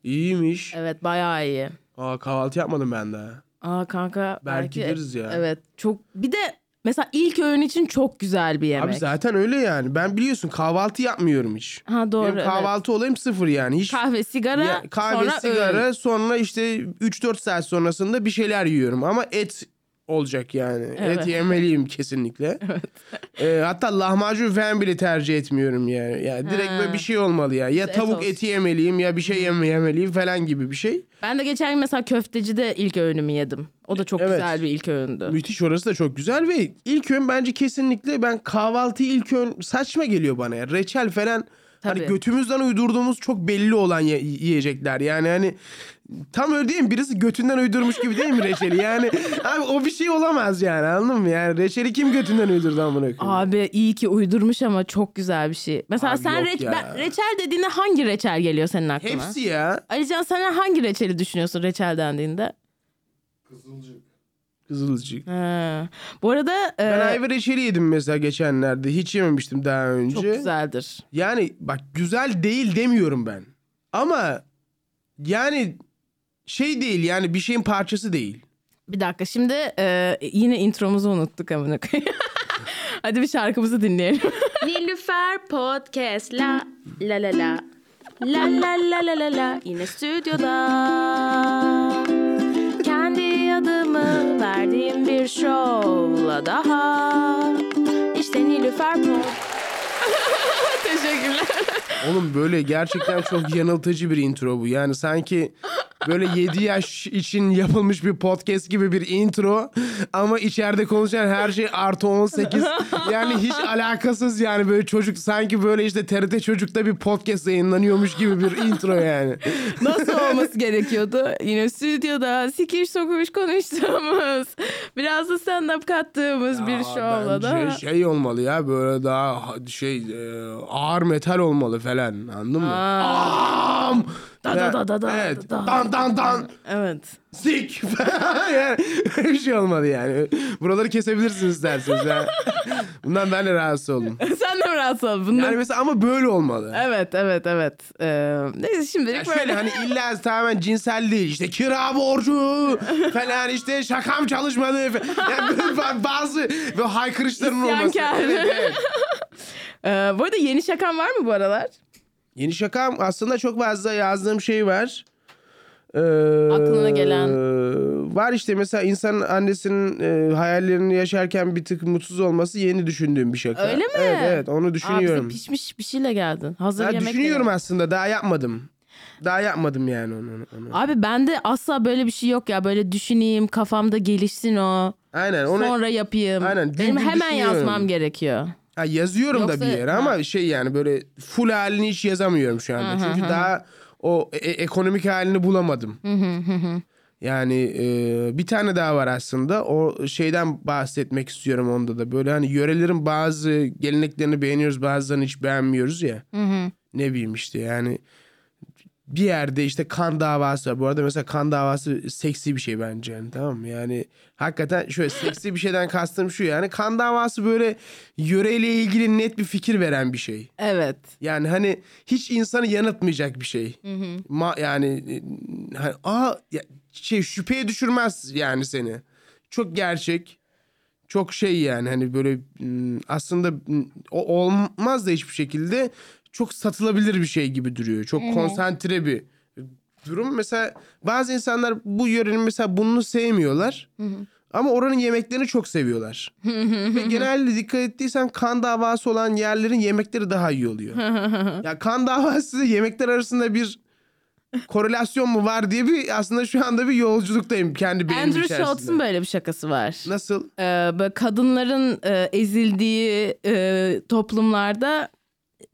İyiymiş. Evet bayağı iyi. Aa kahvaltı yapmadım ben daha. Aa kanka Belki gideriz ya. Evet çok bir de mesela ilk öğün için çok güzel bir yemek. Abi zaten öyle yani. Ben biliyorsun kahvaltı yapmıyorum hiç. Ha doğru. Benim evet. kahvaltı olayım sıfır yani. Hiç Kahve, sigara, Ya, kahve, sonra sigara öğün. sonra işte 3-4 saat sonrasında bir şeyler yiyorum ama et olacak yani. Evet. Et yemeliyim kesinlikle. Ee, hatta lahmacun falan bile tercih etmiyorum yani. Yani direkt Ha. böyle bir şey olmalı ya. Ya Et tavuk olsun. eti yemeliyim ya bir şey yeme yemeliyim falan gibi bir şey. Ben de geçen gün mesela köftecide ilk öğünümü yedim. O da çok Evet. güzel bir ilk öğündü. Müthiş orası da çok güzel ve ilk ön bence kesinlikle ben kahvaltıyı ilk ön saçma geliyor bana ya. Reçel falan hani Tabii. götümüzden uydurduğumuz çok belli olan ye- yiyecekler. Yani hani tam öyle değil mi? Birisi götünden uydurmuş gibi değil mi reçeli? Yani abi o bir şey olamaz yani anladın mı? Yani reçeli kim götünden uydurdu amına koyayım? Abi iyi ki uydurmuş ama çok güzel bir şey. Mesela Abi sen yok reç- ya. ben- reçel dediğinde hangi reçel geliyor senin aklına? Hepsi ya. Alican sen hangi reçeli düşünüyorsun reçel dendiğinde? Kızılcık. Ha. Bu arada e, Ben ayva reçeli yedim mesela geçenlerde. Hiç yememiştim daha önce. çok güzeldir. Yani bak güzel değil demiyorum ben. Ama yani şey değil yani bir şeyin parçası değil. Bir dakika şimdi e, yine intromuzu unuttuk amına koyayım. Hadi bir şarkımızı dinleyelim. Nilüfer Podcast la la la la La la la la la la Yine stüdyoda verdiğim bir şovla daha İşte Nilüfer Podcast Teşekkürler. Oğlum böyle gerçekten çok yanıltıcı bir intro bu. Yani sanki böyle 7 yaş için yapılmış bir podcast gibi bir intro ama içeride konuşan her şey artı 18. Yani hiç alakasız yani böyle çocuk sanki böyle işte TRT Çocuk'ta bir podcast yayınlanıyormuş gibi bir intro yani. Nasıl olması gerekiyordu? Yine stüdyoda sikiş sokuş konuştuğumuz, biraz da stand-up kattığımız bir Aa, şovla da. şey olmalı ya böyle daha ha- şey e, ağır metal olmalı falan anladın mı? Am! Da da da da da Evet. da. Dan dan dan. Evet. Sik. yani bir şey olmadı yani. Buraları kesebilirsiniz isterseniz. ya. Bundan ben de rahatsız oldum. Sen de mi rahatsız oldun? Bundan- Yani mesela ama böyle olmalı. Evet, evet, evet. Ee, neyse şimdilik Ya böyle. şöyle hani illa tamamen cinsel değil işte kira borcu falan işte şakam çalışmadı falan. Yani böyle ba- bazı böyle haykırışların olması. Evet, evet. Ee, bu arada yeni şakan var mı bu aralar? Yeni şakam aslında çok fazla yazdığım şey var. Ee, Aklına gelen. Var işte mesela insanın annesinin e, hayallerini yaşarken bir tık mutsuz olması yeni düşündüğüm bir şaka. Öyle mi? Evet evet onu düşünüyorum. pişmiş bir şeyle geldin. Hazır yemek. düşünüyorum aslında daha yapmadım. Daha yapmadım yani onu. onu. Abi bende asla böyle bir şey yok ya. Böyle düşüneyim, kafamda gelişsin o. Aynen onu Sonra yapayım. Aynen, Benim gün gün hemen yazmam gerekiyor. ha, yazıyorum da Yoksa- bir yere ama şey yani böyle full halini hiç yazamıyorum şu anda. Çünkü daha o e- ekonomik halini bulamadım. Yani e, bir tane daha var aslında. O şeyden bahsetmek istiyorum onda da. Böyle hani yörelerin bazı geleneklerini beğeniyoruz, bazılarını hiç beğenmiyoruz ya. Ne bileyim işte yani bir yerde işte kan davası var. Bu arada mesela kan davası seksi bir şey bence yani tamam mı? Yani hakikaten şöyle seksi bir şeyden kastım şu yani kan davası böyle yöreyle ilgili net bir fikir veren bir şey. Evet. Yani hani hiç insanı yanıltmayacak bir şey. Ma, yani e, hani, aa ya, şey şüpheye düşürmez yani seni. Çok gerçek. Çok şey yani hani böyle aslında olmaz da hiçbir şekilde çok satılabilir bir şey gibi duruyor. Çok konsantre bir durum. Mesela bazı insanlar bu yörenin mesela bunu sevmiyorlar. Ama oranın yemeklerini çok seviyorlar. Ve genelde dikkat ettiysen kan davası olan yerlerin yemekleri daha iyi oluyor. ya kan davası yemekler arasında bir korelasyon mu var diye bir aslında şu anda bir yolculuktayım kendi beynim Andrew içerisinde. Schultz'un böyle bir şakası var. Nasıl? Ee, böyle kadınların e, ezildiği e, toplumlarda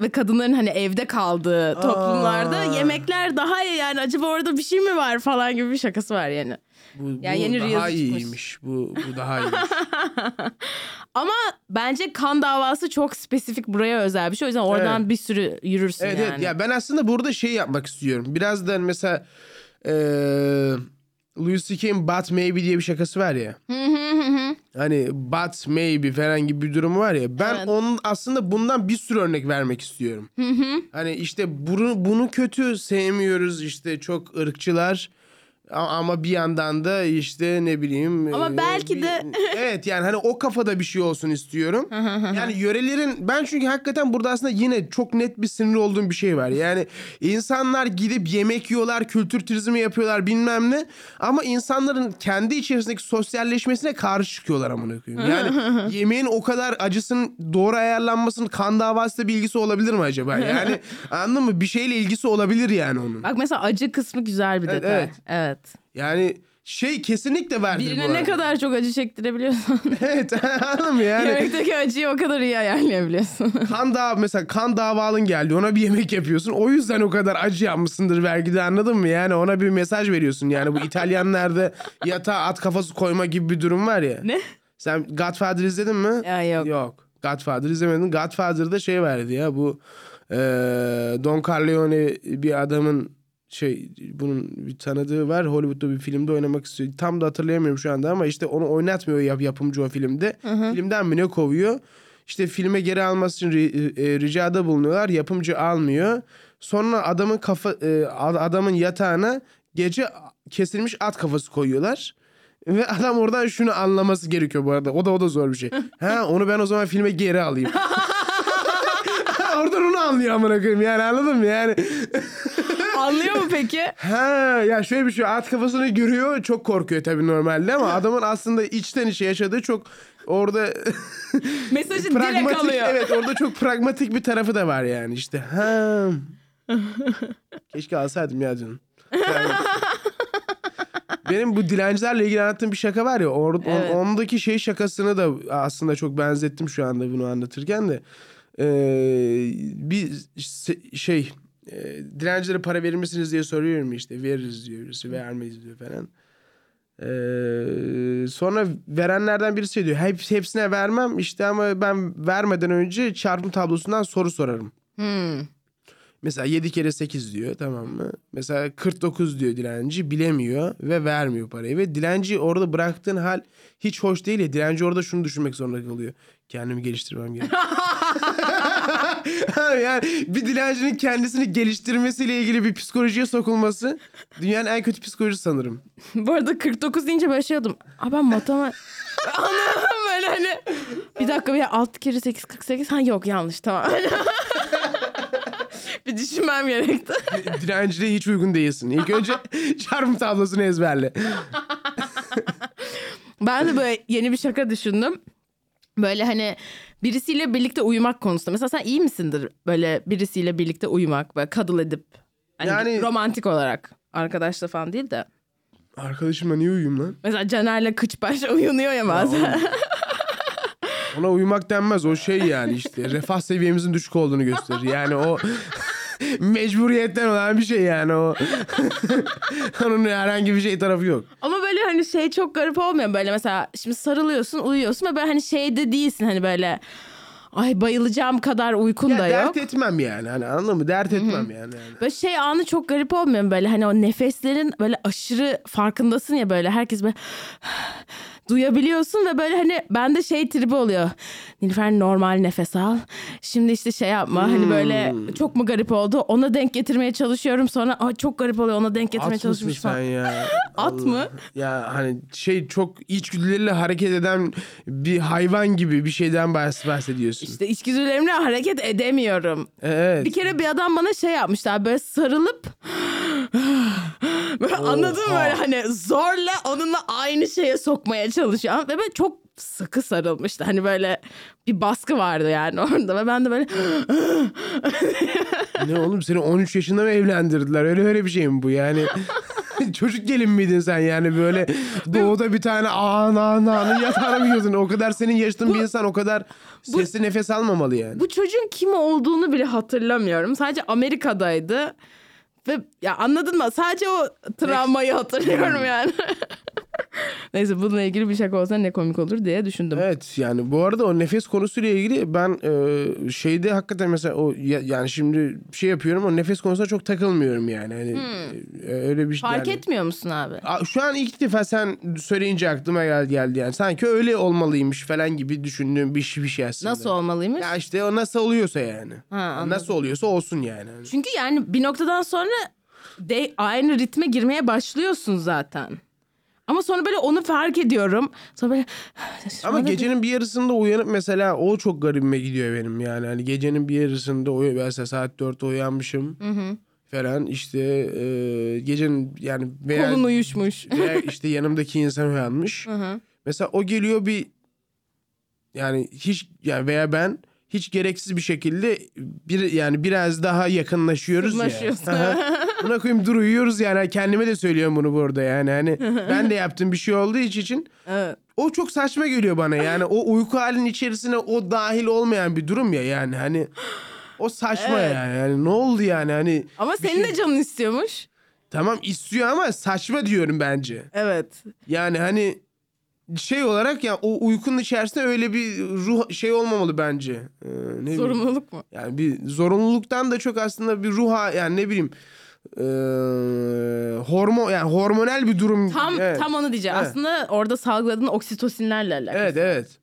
ve kadınların hani evde kaldığı toplumlarda Aa. yemekler daha iyi yani acaba orada bir şey mi var falan gibi bir şakası var yani. Bu, bu yeni daha çıkmış. iyiymiş. Bu, bu daha iyiymiş. Ama bence kan davası çok spesifik buraya özel bir şey. O yüzden oradan Evet. bir sürü yürürsün evet yani. evet. Ya ben aslında burada şey yapmak istiyorum. Biraz da mesela eee Louis C.K.'in But Maybe diye bir şakası var ya. hani but maybe falan gibi bir durum var ya. Ben Evet. onun aslında bundan bir sürü örnek vermek istiyorum. hani işte bunu, bunu kötü sevmiyoruz işte çok ırkçılar. Ama bir yandan da işte ne bileyim. Ama e, belki bir- de- evet yani hani o kafada bir şey olsun istiyorum. yani yörelerin ben çünkü hakikaten burada aslında yine çok net bir sinir olduğum bir şey var. Yani insanlar gidip yemek yiyorlar, kültür turizmi yapıyorlar bilmem ne. Ama insanların kendi içerisindeki sosyalleşmesine karşı çıkıyorlar amına koyayım. Yani yemeğin o kadar acısının doğru ayarlanmasının kan davasıyla bir ilgisi olabilir mi acaba? Yani anladın mı? Bir şeyle ilgisi olabilir yani onun. Bak mesela acı kısmı güzel bir Evet, detay. evet. evet. Yani şey kesinlikle verdir bu Birine arada. ne kadar çok acı çektirebiliyorsan Evet anladın yani? yemekteki acıyı o kadar iyi ayarlayabiliyorsun. kan dağı mesela kan davalın geldi ona bir yemek yapıyorsun. O yüzden o kadar acı yapmışsındır belki de anladın mı? Yani ona bir mesaj veriyorsun. Yani bu İtalyanlarda yatağa at kafası koyma gibi bir durum var ya. ne? Sen Godfather izledin mi? Ya yok. Yok. Godfather izlemedin. Godfather'da şey verdi ya bu eee, Don Corleone bir adamın şey bunun bir tanıdığı var. Hollywood'da bir filmde oynamak istiyor. Tam da hatırlayamıyorum şu anda ama işte onu oynatmıyor yap, yapımcı o filmde. Filmden mi ne kovuyor? İşte filme geri alması için ri- e, ricada bulunuyorlar. Yapımcı almıyor. Sonra adamın kafa e, adamın yatağına gece kesilmiş at kafası koyuyorlar. Ve adam oradan şunu anlaması gerekiyor bu arada. O da o da zor bir şey. ha onu ben o zaman filme geri alayım. oradan onu anlıyor amına koyayım yani anladın mı yani? Anlıyor mu peki? Ha ya şöyle bir şey at kafasını görüyor çok korkuyor tabii normalde ama adamın aslında içten içe yaşadığı çok orada Mesajı direkt alıyor. evet orada çok pragmatik bir tarafı da var yani işte ha keşke alsaydım ya. Yani- benim bu dilencilerle ilgili anlattığım bir şaka var ya or, on- Evet. ondaki şey şakasını da aslında çok benzettim şu anda bunu anlatırken de Ee, bir şey e, dilencilere para verir misiniz diye soruyorum işte veririz diyor birisi vermeyiz diyor falan. Ee, sonra verenlerden birisi şey diyor hep, hepsine vermem işte ama ben vermeden önce çarpım tablosundan soru sorarım. Hmm. Mesela 7 kere 8 diyor tamam mı? Mesela 49 diyor dilenci bilemiyor ve vermiyor parayı. Ve dilenci orada bıraktığın hal hiç hoş değil ya. Dilenci orada şunu düşünmek zorunda kalıyor. Kendimi geliştirmem gerek. yani bir dilencinin kendisini geliştirmesiyle ilgili bir psikolojiye sokulması dünyanın en kötü psikolojisi sanırım. Bu arada 49 deyince böyle şey oldum. Aa ben matematik... Anladım böyle hani. Bir dakika bir 6 kere 8 48. Ha yok yanlış tamam. bir düşünmem gerekti. Dilenciliğe hiç uygun değilsin. İlk önce çarpım tablosunu ezberle. Ben de böyle yeni bir şaka düşündüm. Böyle hani birisiyle birlikte uyumak konusunda. Mesela sen iyi misindir böyle birisiyle birlikte uyumak böyle cuddle edip. Hani Yani- romantik olarak. Arkadaşla falan değil de. Arkadaşımla niye uyuyayım lan? Mesela Caner'le kıç baş uyunuyor ya bazen. Ona uyumak denmez. O şey yani işte refah seviyemizin düşük olduğunu gösterir. Yani o mecburiyetten olan bir şey yani o. Onun herhangi bir şey tarafı yok. Ama böyle hani şey çok garip olmuyor böyle mesela şimdi sarılıyorsun uyuyorsun ve böyle hani şeyde değilsin hani böyle ay bayılacağım kadar uykun Ya da dert yok. etmem yani. Hani anladın mı? Dert etmem yani. yani. Böyle şey anı çok garip olmuyor mu böyle hani o nefeslerin böyle aşırı farkındasın ya böyle herkes böyle duyabiliyorsun ve böyle hani bende şey tribi oluyor. Nilüfer normal nefes al. Şimdi işte şey yapma hani böyle Hmm. çok mu garip oldu ona denk getirmeye çalışıyorum sonra Aa, çok garip oluyor ona denk getirmeye At çalışmış sen falan. ya? At Allah. mı? Ya hani şey çok içgüdüleriyle hareket eden bir hayvan gibi bir şeyden bahs- bahsediyorsun. İşte içgüdülerimle hareket edemiyorum. evet. Bir kere bir adam bana şey yapmışlar böyle sarılıp böyle anladın mı böyle hani zorla onunla aynı şeye sokmaya çalışıyor ve böyle çok sıkı sarılmıştı hani böyle bir baskı vardı yani orada ve ben de böyle Ne oğlum seni 13 yaşında mı evlendirdiler? Öyle öyle bir şey mi bu yani? Çocuk gelin miydin sen yani böyle doğuda bir tane ana ananın yatağına mı yiyordun? O kadar senin yaşadığın bir insan o kadar sesli nefes almamalı yani. bu çocuğun kim olduğunu bile hatırlamıyorum. Sadece Amerika'daydı. Ve ya anladın mı? Sadece o travmayı hatırlıyorum yani. Neyse bununla ilgili bir şaka olsa ne komik olur diye düşündüm. Evet yani bu arada o nefes konusuyla ilgili ben e, şeyde hakikaten mesela o ya- yani şimdi şey yapıyorum o nefes konusunda çok takılmıyorum yani. Hani, e, öyle bir şey. Hmm. Fark yani. etmiyor musun abi? A- Şu an ilk defa sen söyleyince aklıma geldi, geldi yani. Sanki öyle olmalıymış falan gibi düşündüğüm bir şey, bir şey aslında. Nasıl olmalıymış? Ya işte o nasıl oluyorsa yani. Ha, anladım. nasıl oluyorsa olsun yani. Çünkü yani bir noktadan sonra de, aynı ritme girmeye başlıyorsun zaten. Ama sonra böyle onu fark ediyorum. Sonra böyle Ama gecenin bir yarısında uyanıp mesela o çok garibime gidiyor benim yani. Hani gecenin bir yarısında uyu mesela saat 4'te uyanmışım falan işte e, gecenin yani veya, kolun uyuşmuş. veya işte yanımdaki insan uyanmış. Mesela o geliyor bir yani hiç yani veya ben hiç gereksiz bir şekilde bir yani biraz daha yakınlaşıyoruz ya. Buna koyayım dur uyuyoruz yani kendime de söylüyorum bunu burada yani hani ben de yaptığım bir şey olduğu için Evet. o çok saçma geliyor bana yani o uyku halinin içerisine o dahil olmayan bir durum ya yani hani o saçma Evet. yani. yani ne oldu yani hani Ama bir senin şey- de canın istiyormuş. tamam istiyor ama saçma diyorum bence. Evet. Yani hani şey olarak ya o uykunun içerisinde öyle bir ruh şey olmamalı bence. Ee, ne bileyim. Sorumluluk mu? Yani bir zorunluluktan da çok aslında bir ruha yani ne bileyim ee, hormon yani hormonal bir durum. Tam evet. tam onu diyeceğim. Evet. Aslında orada salgıladığın oksitosinlerle alakalı. Evet evet.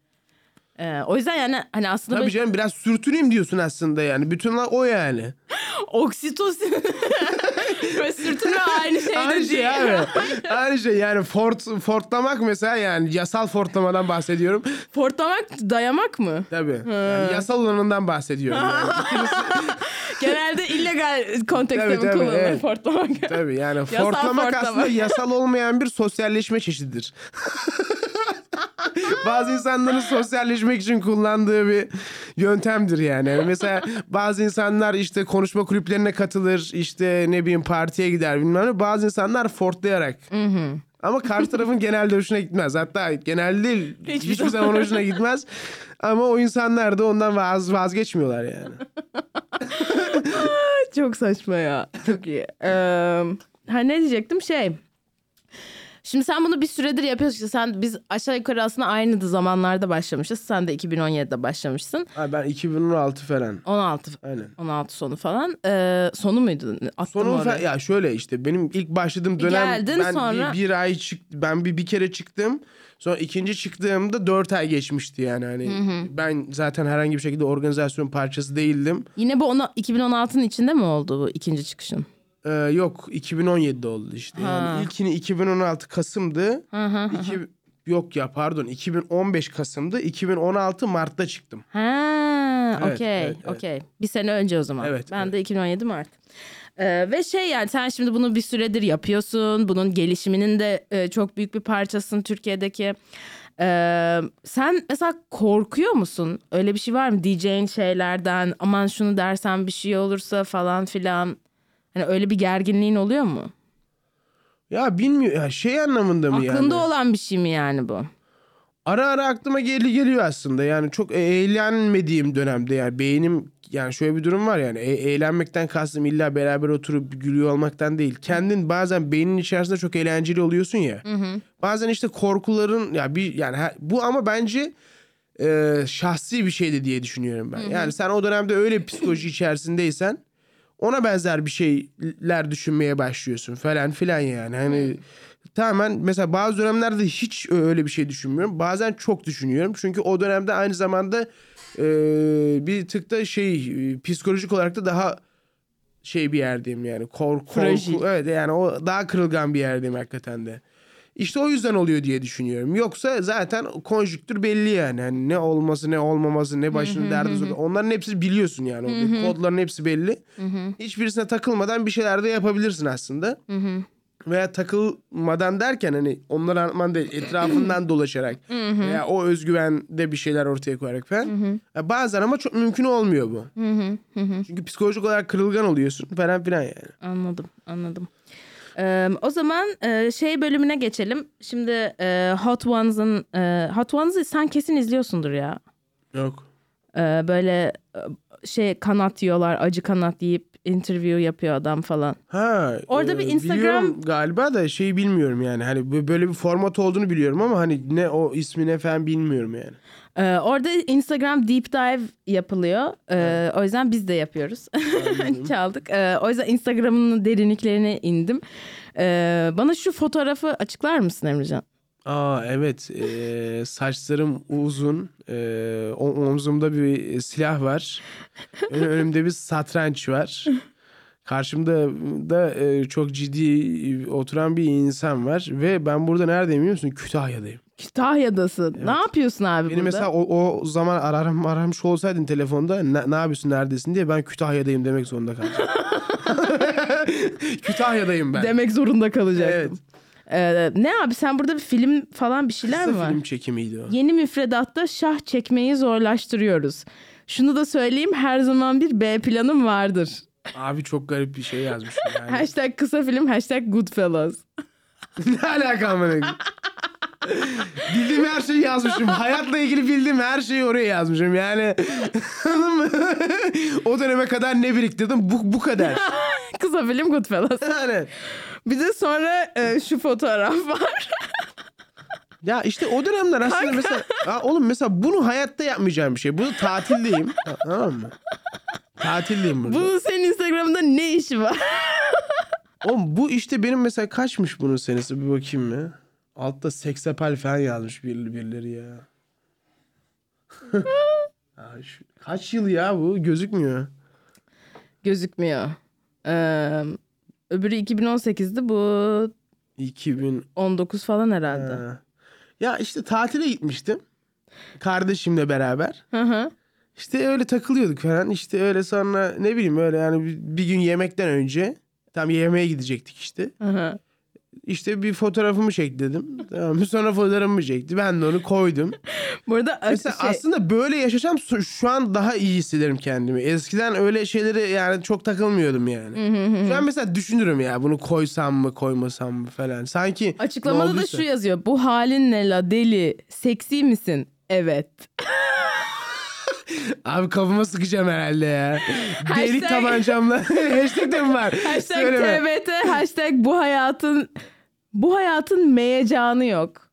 Ee, o yüzden yani hani aslında Tabii böyle canım biraz sürtüneyim diyorsun aslında yani. Bütün o yani. oksitosin ve sürtünme aynı şey Aynı şey değil. abi. Aynı şey yani fort, fortlamak mesela yani yasal fortlamadan bahsediyorum. Fortlamak dayamak mı? Tabii. Yani yasal olanından bahsediyorum. Yani. Genelde illegal kontekste Tabii, tabii, kullanılır evet. fortlamak? Tabii yani Yasal fortlamak fortlama. aslında yasal olmayan bir sosyalleşme çeşididir. bazı insanların sosyalleşmek için kullandığı bir yöntemdir yani. Yani Mesela bazı insanlar işte konuşma kulüplerine katılır, işte ne bileyim partiye gider bilmem ne. Bazı insanlar fortlayarak. Ama karşı tarafın genelde hoşuna gitmez. Hatta genelde değil, Hiçbir hiçbir, zaman hoşuna gitmez. Ama o insanlar da ondan vaz, vazgeçmiyorlar yani. Çok saçma ya. Çok iyi. Ee, ha ne diyecektim şey. Şimdi sen bunu bir süredir yapıyorsun. İşte Sen biz aşağı yukarı aslında aynı zamanlarda başlamışız. Sen de 2017'de başlamışsın. Ha, ben 2016 falan. 16 Aynen. 16 sonu falan. Ee, sonu muydu? Attım Sonu oraya. fa- ya şöyle işte benim ilk başladığım dönem Geldin ben sonra- bir, bir ay çık ben bir bir kere çıktım. Sonra ikinci çıktığımda dört ay geçmişti yani hani ben zaten herhangi bir şekilde organizasyon parçası değildim. Yine bu ona 2016'nın içinde mi oldu bu ikinci çıkışın? Ee, yok 2017'de oldu işte. Ha. Yani ilkini 2016 Kasım'dı. Hı hı. İki, yok ya pardon 2015 Kasım'dı. 2016 Mart'ta çıktım. Ha, Evet, okey, evet, evet. okey. Bir sene önce o zaman. Evet, Ben evet. de 2017 Mart. Ee, ve şey yani sen şimdi bunu bir süredir yapıyorsun. Bunun gelişiminin de e, çok büyük bir parçasın Türkiye'deki. Ee, sen mesela korkuyor musun? Öyle bir şey var mı? DJ'in şeylerden aman şunu dersen bir şey olursa falan filan. Hani öyle bir gerginliğin oluyor mu? Ya bilmiyorum ya şey anlamında mı yani? Aklında olan bir şey mi yani bu? Ara ara aklıma geli geliyor aslında. Yani çok e- eğlenmediğim dönemde yani beynim yani şöyle bir durum var yani e- eğlenmekten kastım illa beraber oturup gülüyor olmaktan değil. Kendin bazen beynin içerisinde çok eğlenceli oluyorsun ya. Bazen işte korkuların ya bir yani her- bu ama bence e, şahsi bir şeydi diye düşünüyorum ben. Yani sen o dönemde öyle psikoloji içerisindeysen ona benzer bir şeyler düşünmeye başlıyorsun falan filan yani. Hani tamamen mesela bazı dönemlerde hiç öyle bir şey düşünmüyorum. Bazen çok düşünüyorum. Çünkü o dönemde aynı zamanda e, bir tık da şey e, psikolojik olarak da daha şey bir yerdeyim yani. Korku, korku evet yani o daha kırılgan bir yerdeyim hakikaten de. İşte o yüzden oluyor diye düşünüyorum. Yoksa zaten konjüktür belli yani. Hani ne olması ne olmaması ne başını derde sokuyor. Onların hepsini biliyorsun yani. O Kodların hepsi belli. Hiçbirisine takılmadan bir şeyler de yapabilirsin aslında. Veya takılmadan derken hani onları anlatman değil etrafından dolaşarak veya o özgüvende bir şeyler ortaya koyarak falan. Ya bazen ama çok mümkün olmuyor bu. Çünkü psikolojik olarak kırılgan oluyorsun falan filan yani. Anladım, anladım. Ee, o zaman e, şey bölümüne geçelim. Şimdi e, Hot Ones'ın e, Hot Ones'ı sen kesin izliyorsundur ya. Yok. Ee, böyle e, şey kanat yiyorlar, acı kanat yiyip interview yapıyor adam falan. Ha. Orada bir Instagram- galiba da şeyi bilmiyorum yani. Hani bö- böyle bir format olduğunu biliyorum ama hani ne o ismi ne falan bilmiyorum yani. Ee, orada Instagram deep dive yapılıyor. Ee, O yüzden biz de yapıyoruz. Çaldık. Ee, o yüzden Instagram'ın derinliklerine indim. Ee, bana şu fotoğrafı açıklar mısın Emrecan? Aa evet Ee, saçlarım uzun Ee, omzumda bir silah var Ön- önümde bir satranç var Karşımda da e, çok ciddi oturan bir insan var ve ben burada neredeyim biliyor musun? Kütahya'dayım. Kütahya'dasın. Ne yapıyorsun abi Beni burada? mesela o, o zaman ararım aramış olsaydın telefonda ne, ne yapıyorsun neredesin diye ben Kütahya'dayım demek zorunda kalacağım. Kütahya'dayım ben. Demek zorunda kalacaktım. Evet. Ee, ne abi sen burada bir film falan bir şeyler Kısa mi var? film çekimiydi o. Yeni müfredatta şah çekmeyi zorlaştırıyoruz. Şunu da söyleyeyim her zaman bir B planım vardır. Abi çok garip bir şey yazmışım yani. Hashtag kısa film hashtag Goodfellas. ne alaka amına? bildiğim her şeyi yazmışım. Hayatla ilgili bildiğim her şeyi oraya yazmışım. Yani anladın mı? o döneme kadar ne biriktirdim? Bu, bu kadar. kısa film Goodfellas. Yani. Bir de sonra e, şu fotoğraf var. Ya işte o dönemler aslında mesela ya oğlum mesela bunu hayatta yapmayacağım bir şey. Bunu tatildeyim. Ta- Tamam mı? Tatildeyim burada. Bunun senin Instagram'da ne işi var? Oğlum bu işte benim mesela kaçmış bunun senesi bir bakayım mı? Altta seksapal falan yazmış bir, birileri ya. ya şu- kaç yıl ya bu? Gözükmüyor. Gözükmüyor. Ee, öbürü 2018'di bu 2000. 19 falan herhalde. Ha. Ya işte tatile gitmiştim. Kardeşimle beraber. Hı hı. İşte öyle takılıyorduk falan. İşte öyle sonra ne bileyim öyle yani bir, bir gün yemekten önce tam yemeğe gidecektik işte. Hı hı. İşte bir fotoğrafımı çek dedim. Tamam mı? Sonra fotoğrafımı çekti. Ben de onu koydum. Bu arada Mesela şey, aslında böyle yaşasam şu- an daha iyi hissederim kendimi. Eskiden öyle şeyleri yani çok takılmıyordum yani. Şu an mesela düşünürüm ya bunu koysam mı koymasam mı falan. Sanki açıklamada da şu yazıyor. Bu halin ne la deli? Seksi misin? Evet. Abi kafama sıkacağım herhalde ya. Delik Hashtag- tabancamla. Hashtag de mi var? Hashtag Söyleme. TBT, hashtag bu hayatın bu hayatın meyecanı yok.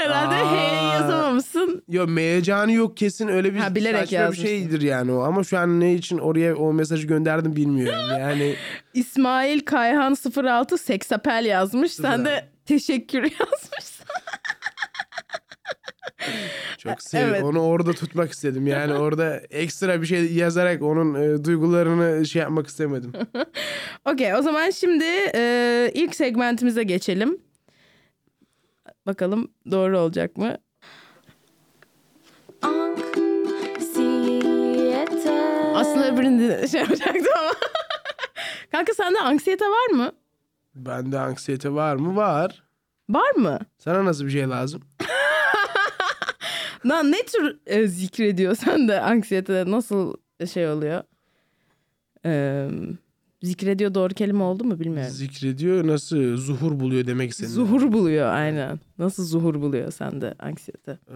Herhalde. H yazamamışsın. Yo meyecanı yok kesin öyle bir Ha, bilerek saçma bir yazmışsın. şeydir yani o. Ama şu an ne için oraya o mesajı gönderdim bilmiyorum. Yani İsmail Kayhan 06 seksapel yazmış. Sen de teşekkür yazmışsın. çok sev Evet. onu orada tutmak istedim. Yani orada ekstra bir şey yazarak onun e, duygularını şey yapmak istemedim. Okey o zaman şimdi e, ilk segmentimize geçelim. Bakalım doğru olacak mı? Anksiyete. Aslında öbürünü şey yapacaktım ama. Kanka sende anksiyete var mı? Bende anksiyete var mı? Var. Var mı? Sana nasıl bir şey lazım? Lan ne tür e, zikrediyor sende anksiyete nasıl şey oluyor? Ee, zikrediyor doğru kelime oldu mu bilmiyorum. Zikrediyor nasıl zuhur buluyor demek istedin. Zuhur buluyor aynen. Nasıl zuhur buluyor sende anksiyete? Ee,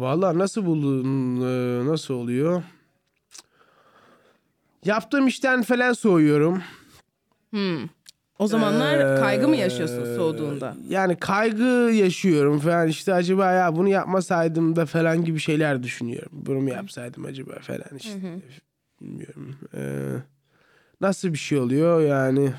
Valla nasıl buldun? e, nasıl oluyor? Yaptığım işten falan soğuyorum. O zamanlar Ee, kaygı mı yaşıyorsun soğuduğunda? Yani kaygı yaşıyorum falan işte acaba ya bunu yapmasaydım da falan gibi şeyler düşünüyorum. Bunu mu yapsaydım acaba falan işte. Bilmiyorum. Ee, nasıl bir şey oluyor yani?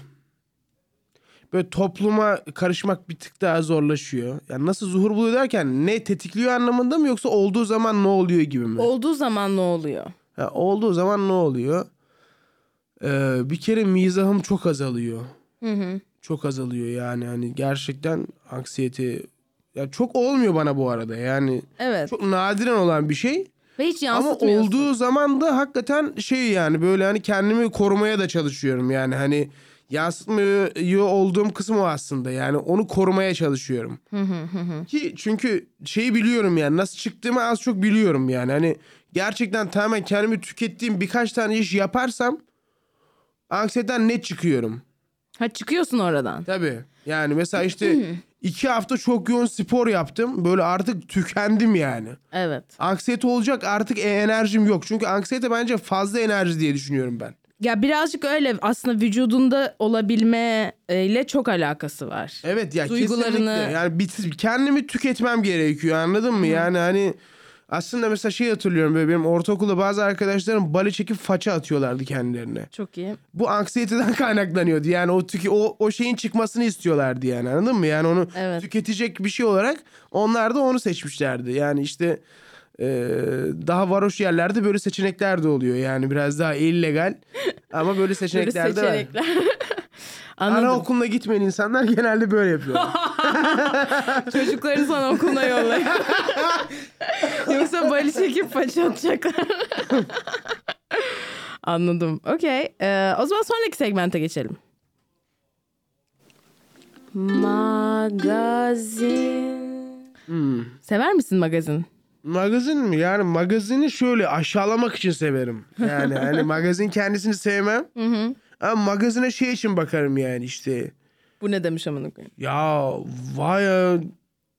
Böyle topluma karışmak bir tık daha zorlaşıyor. Yani nasıl zuhur buluyor derken ne tetikliyor anlamında mı yoksa olduğu zaman ne oluyor gibi mi? Olduğu zaman ne oluyor? Ha, olduğu zaman ne oluyor? Ee, bir kere mizahım çok azalıyor. Çok azalıyor yani hani gerçekten anksiyete ya çok olmuyor bana bu arada yani Evet. çok nadiren olan bir şey Ve hiç ama olduğu zaman da hakikaten şey yani böyle hani kendimi korumaya da çalışıyorum yani hani yansıtmıyor olduğum kısım o aslında yani onu korumaya çalışıyorum. Ki çünkü şeyi biliyorum yani nasıl çıktığımı az çok biliyorum yani hani gerçekten tamamen kendimi tükettiğim birkaç tane iş yaparsam anksiyeten net çıkıyorum. Ha çıkıyorsun oradan. Tabii. Yani mesela işte iki hafta çok yoğun spor yaptım. Böyle artık tükendim yani. Evet. Anksiyete olacak artık e- enerjim yok. Çünkü anksiyete bence fazla enerji diye düşünüyorum ben. Ya birazcık öyle aslında vücudunda olabilme e, ile çok alakası var. Evet ya Duygularını- kesinlikle. Yani bitir, kendimi tüketmem gerekiyor anladın mı? Yani hani aslında mesela şey hatırlıyorum böyle benim ortaokulda bazı arkadaşlarım bale çekip faça atıyorlardı kendilerine. Çok iyi. Bu anksiyeteden kaynaklanıyordu. Yani o tüke, o, o şeyin çıkmasını istiyorlardı yani anladın mı? Yani onu Evet. tüketecek bir şey olarak onlar da onu seçmişlerdi. Yani işte e, daha varoş yerlerde böyle seçenekler de oluyor. Yani biraz daha illegal ama böyle Böyle seçenekler de var. seçenekler. Anaokuluna gitmeyen insanlar genelde böyle yapıyor. Çocuklarını sana okuluna yollayın. Yoksa bali çekip paça atacaklar. Anladım. Okey. Ee, o zaman sonraki segmente geçelim. Magazin. Sever misin magazin? Magazin mi? Yani magazini şöyle aşağılamak için severim. Yani hani magazin kendisini sevmem. Ama magazine şey için bakarım yani işte. Bu ne demiş amına koyayım? Ya vay ya.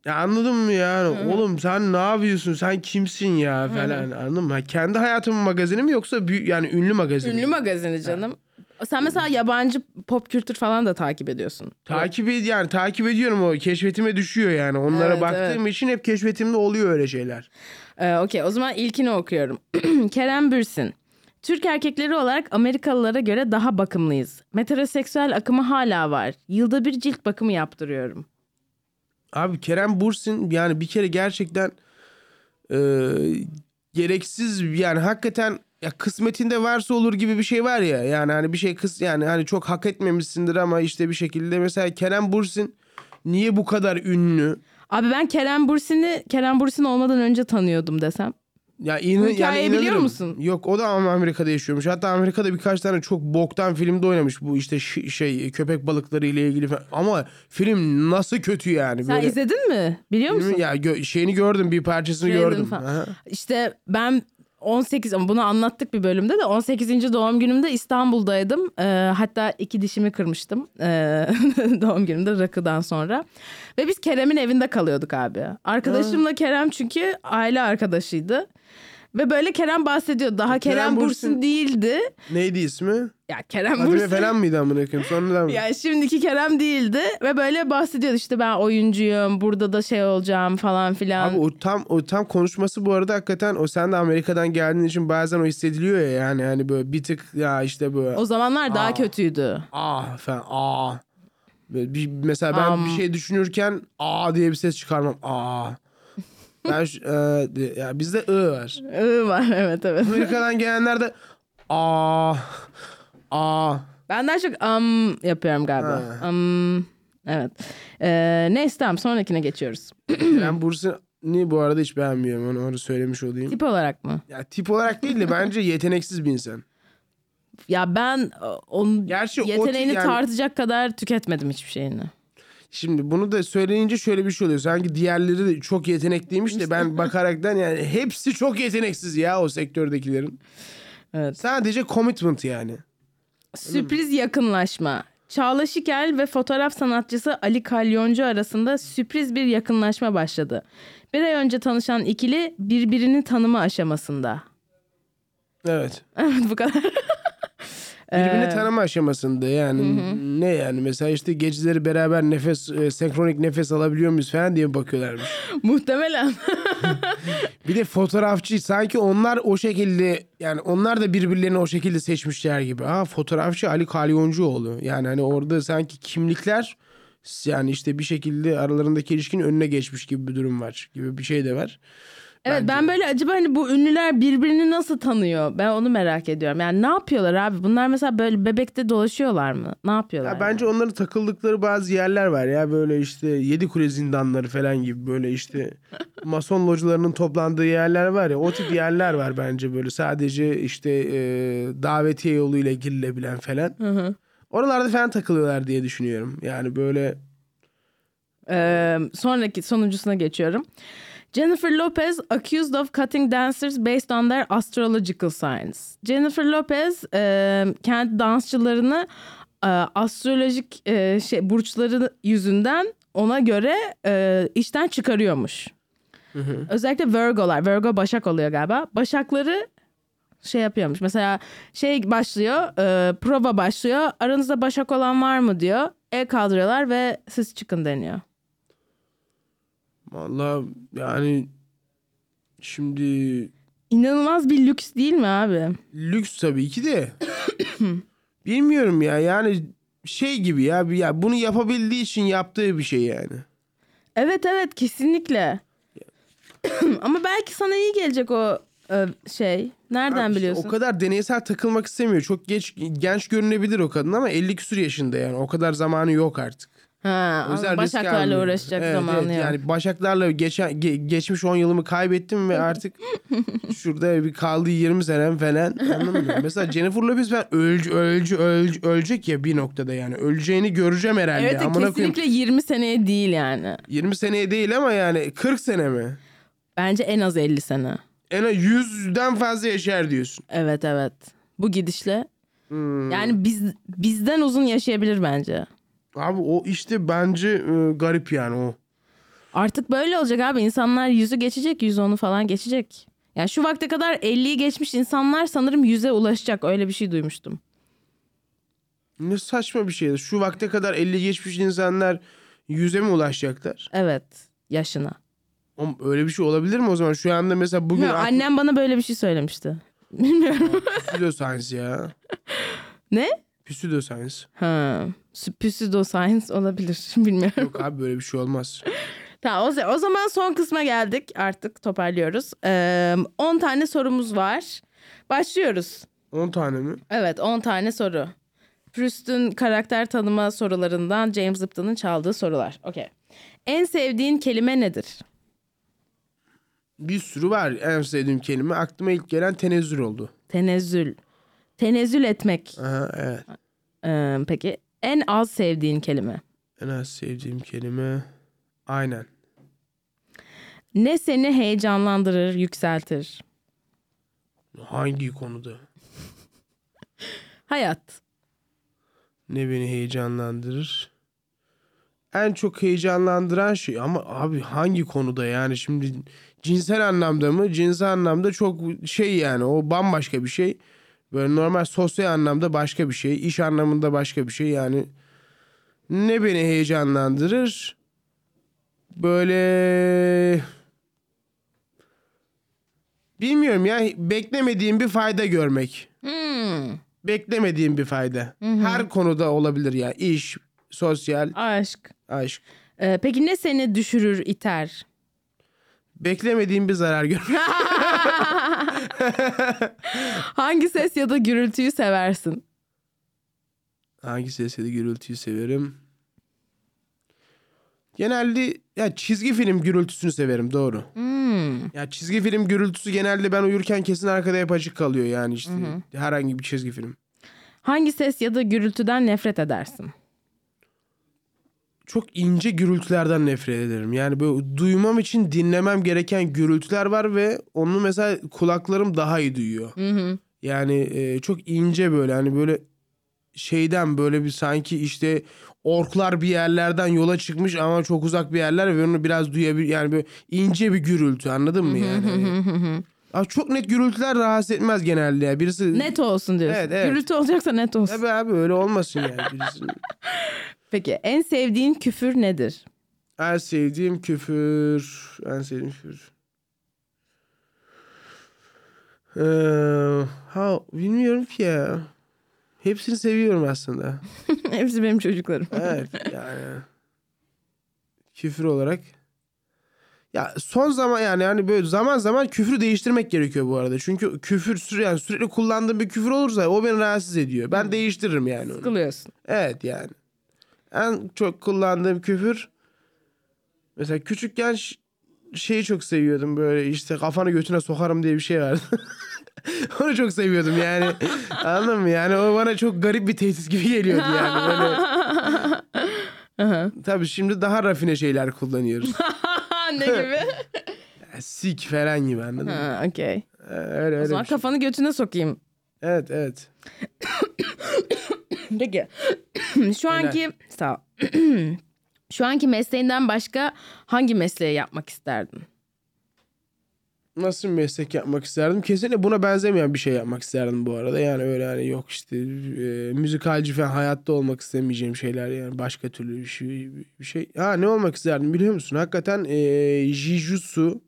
Ya anladın mı yani? Oğlum sen ne yapıyorsun? Sen kimsin ya falan. Anladın mı? Ha, Kendi hayatımın magazini mi yoksa büyük yani ünlü magazin mi? Ünlü magazini canım. Sen mesela yabancı pop kültür falan da takip ediyorsun. Takip ed yani takip ediyorum o keşfetime düşüyor yani. Onlara Evet, baktığım için hep keşfetimde oluyor öyle şeyler. Ee, Okey o zaman ilkini okuyorum. Kerem Bürsin. Türk erkekleri olarak Amerikalılara göre daha bakımlıyız. Meteroseksüel akımı hala var. Yılda bir cilt bakımı yaptırıyorum. Abi Kerem Bursin yani bir kere gerçekten e, gereksiz yani hakikaten ya kısmetinde varsa olur gibi bir şey var ya yani hani bir şey kıs yani hani çok hak etmemişsindir ama işte bir şekilde mesela Kerem Bursin niye bu kadar ünlü? Abi ben Kerem Bürsin'i Kerem Bürsin olmadan önce tanıyordum desem. Ya inan, hikayeyi yani biliyor musun? Yok o da Amerika'da yaşıyormuş. Hatta Amerika'da birkaç tane çok boktan filmde oynamış bu işte ş- şey köpek balıkları ile ilgili falan. Ama film nasıl kötü yani Sen böyle. izledin mi? Biliyor musun? Ya gö- şeyini gördüm bir parçasını Trailer'ını gördüm. falan. Aha. İşte ben 18 ama bunu anlattık bir bölümde de 18. doğum günümde İstanbul'daydım. Ee, hatta iki dişimi kırmıştım ee, doğum günümde rakıdan sonra. Ve biz Kerem'in evinde kalıyorduk abi. Arkadaşımla Kerem çünkü aile arkadaşıydı. Ve böyle Kerem bahsediyor. Daha Kerem, Kerem Bursin, Bürsin- değildi. Neydi ismi? Ya Kerem Adile Bursin. falan mıydı amına koyayım? Sonradan mı? Ya şimdiki Kerem değildi ve böyle bahsediyordu işte ben oyuncuyum burada da şey olacağım falan filan. Abi o tam o tam konuşması bu arada hakikaten o sen de Amerika'dan geldiğin için bazen o hissediliyor ya yani hani böyle bir tık ya işte böyle o zamanlar daha Aa. kötüydü. ah falan aa. Böyle bir, mesela ben Am. bir şey düşünürken aa diye bir ses çıkarmam. Aa. Ben şu- e, de- ya bizde ı var. Iı var evet evet. Amerika'dan gelenler de aa aa. Ben daha çok am yapıyorum galiba. Am evet. Ee, neyse tamam sonrakine geçiyoruz. Ben Bursin'i bu arada hiç beğenmiyorum onu, onu söylemiş olayım. Tip olarak mı? Ya tip olarak değil de bence yeteneksiz bir insan. Ya ben e, onun Gerçi o yeteneğini tip yani- tartacak kadar tüketmedim hiçbir şeyini. Şimdi bunu da söyleyince şöyle bir şey oluyor. Sanki diğerleri de çok yetenekliymiş de ben bakaraktan yani hepsi çok yeteneksiz ya o sektördekilerin. Evet. Sadece commitment yani. Sürpriz yakınlaşma. Çağla Şikel ve fotoğraf sanatçısı Ali Kalyoncu arasında sürpriz bir yakınlaşma başladı. Bir ay önce tanışan ikili birbirini tanıma aşamasında. Evet. Evet bu kadar. Birbirini Ee, tanıma aşamasında yani ne yani mesela işte geceleri beraber nefes e, senkronik nefes alabiliyor muyuz falan diye bakıyorlarmış. Muhtemelen. Bir de fotoğrafçı sanki onlar o şekilde yani onlar da birbirlerini o şekilde seçmişler gibi. Ha fotoğrafçı Ali Kalyoncuoğlu. Yani hani orada sanki kimlikler yani işte bir şekilde aralarındaki ilişkinin önüne geçmiş gibi bir durum var gibi bir şey de var. Evet ben böyle acaba hani bu ünlüler birbirini nasıl tanıyor? Ben onu merak ediyorum. Yani ne yapıyorlar abi? Bunlar mesela böyle bebekte dolaşıyorlar mı? Ne yapıyorlar? Ya bence onların takıldıkları bazı yerler var ya böyle işte yedi kule zindanları falan gibi böyle işte mason localarının toplandığı yerler var ya o tip yerler var bence böyle sadece işte e, davetiye yoluyla girilebilen falan. Oralarda falan takılıyorlar diye düşünüyorum. Yani böyle Ee, sonraki sonuncusuna geçiyorum. Jennifer Lopez accused of cutting dancers based on their astrological signs. Jennifer Lopez e, kendi dansçılarını e, astrolojik e, şey burçları yüzünden ona göre e, işten çıkarıyormuş. Özellikle Virgo'lar. Virgo Başak oluyor galiba. Başakları şey yapıyormuş. Mesela şey başlıyor, e, prova başlıyor. Aranızda Başak olan var mı diyor. El kaldırıyorlar ve siz çıkın deniyor. Vallahi yani şimdi İnanılmaz bir lüks değil mi abi? lüks tabii ki de bilmiyorum ya yani şey gibi ya, ya bunu yapabildiği için yaptığı bir şey yani. Evet evet kesinlikle. Ama belki sana iyi gelecek o e, şey. Nereden Abi biliyorsun? O kadar deneysel takılmak istemiyor. Çok geç genç görünebilir o kadın ama 50 küsur yaşında yani. O kadar zamanı yok artık. Ha, O yüzden başaklarla uğraşacak Evet, zamanı evet. yok. Yani başaklarla geçen ge- geçmiş 10 yılımı kaybettim ve artık şurada bir kaldı 20 senem falan. Anladın mı? Mesela Jennifer Lopez ben ölcü, ölcü, ölcü, ölecek ya bir noktada yani. Öleceğini göreceğim herhalde. Evet Amına koyayım. kesinlikle 20 seneye değil yani. 20 seneye değil ama yani 40 sene mi? Bence en az 50 sene. En az 100'den fazla yaşar diyorsun. Evet evet. Bu gidişle. Hmm. Yani biz bizden uzun yaşayabilir bence. Abi o işte bence e, garip yani o. Artık böyle olacak abi. İnsanlar yüzü geçecek, yüz onu falan geçecek. Yani şu vakte kadar 50'yi geçmiş insanlar sanırım yüze ulaşacak. Öyle bir şey duymuştum. Ne saçma bir şeydi. Şu vakte kadar 50 geçmiş insanlar yüze mi ulaşacaklar? Evet, yaşına. Oğlum öyle bir şey olabilir mi o zaman? Şu anda mesela bugün Yok, annem bana böyle bir şey söylemişti. Bilmiyorum. Pseudoscience ya. ne? Pseudoscience. Ha, pseudo olabilir. Bilmiyorum. Yok abi böyle bir şey olmaz. Tamam o, o zaman son kısma geldik. Artık toparlıyoruz. Ee, 10 tane sorumuz var. Başlıyoruz. 10 tane mi? Evet 10 tane soru. Proust'un karakter tanıma sorularından James Lipton'un çaldığı sorular. Okey. En sevdiğin kelime nedir? Bir sürü var en sevdiğim kelime. Aklıma ilk gelen tenezzül oldu. Tenezzül. Tenezzül etmek. Aha, evet. Ee, peki en az sevdiğin kelime? En az sevdiğim kelime. Aynen. Ne seni heyecanlandırır, yükseltir? Hangi konuda? Hayat. Ne beni heyecanlandırır? En çok heyecanlandıran şey ama abi hangi konuda yani şimdi cinsel anlamda mı? Cinsel anlamda çok şey yani o bambaşka bir şey. Böyle normal sosyal anlamda başka bir şey. iş anlamında başka bir şey yani. Ne beni heyecanlandırır? Böyle bilmiyorum ya beklemediğim bir fayda görmek. Hmm. Beklemediğim bir fayda. Her konuda olabilir ya. İş, sosyal, Aşk. aşk. Ee, peki ne seni düşürür, iter? Beklemediğim bir zarar görmek. Hangi ses ya da gürültüyü seversin? Hangi sesle de gürültüyü severim? Genelde ya çizgi film gürültüsünü severim doğru. Hmm. Ya çizgi film gürültüsü genelde ben uyurken kesin arkada hep açık kalıyor yani işte herhangi bir çizgi film. Hangi ses ya da gürültüden nefret edersin? Çok ince gürültülerden nefret ederim. Yani böyle duymam için dinlemem gereken gürültüler var ve onu mesela kulaklarım daha iyi duyuyor. Yani e, çok ince böyle hani böyle şeyden böyle bir sanki işte orklar bir yerlerden yola çıkmış ama çok uzak bir yerler ve onu biraz duyabilir yani böyle ince bir gürültü anladın mı yani? Abi çok net gürültüler rahatsız etmez genelde ya. Birisi Net olsun diyorsun. Evet, evet. Gürültü olacaksa net olsun. Tabii abi öyle olmasın yani. Birisi... Peki en sevdiğin küfür nedir? en sevdiğim küfür. En sevdiğim küfür. Ee, ha bilmiyorum ki ya. Hepsini seviyorum aslında. Hepsi benim çocuklarım. Evet yani. Küfür olarak. Ya son zaman yani yani böyle zaman zaman küfrü değiştirmek gerekiyor bu arada. Çünkü küfür süre yani sürekli kullandığım bir küfür olursa o beni rahatsız ediyor. Ben değiştiririm yani onu. Sıkılıyorsun. Evet yani. En çok kullandığım küfür mesela küçükken ş- şeyi çok seviyordum böyle işte kafanı götüne sokarım diye bir şey vardı. Onu çok seviyordum yani. Anladın mı? Yani o bana çok garip bir tehdit gibi geliyordu yani. Böyle. Tabii şimdi daha rafine şeyler kullanıyoruz. Ne gibi? Sik falan gibi anladın mı? ha, okey. Ee, Öyle O öyle. zaman bir şey. kafanı götüne sokayım. Evet evet. Peki. Şu anki sağ ol. Şu anki mesleğinden başka hangi mesleği yapmak isterdin? Nasıl bir meslek yapmak isterdim? Kesinlikle buna benzemeyen bir şey yapmak isterdim bu arada. Yani öyle hani yok işte e, müzikalci falan hayatta olmak istemeyeceğim şeyler yani başka türlü bir şey. Bir şey. Ha ne olmak isterdim biliyor musun? Hakikaten e, Jijutsu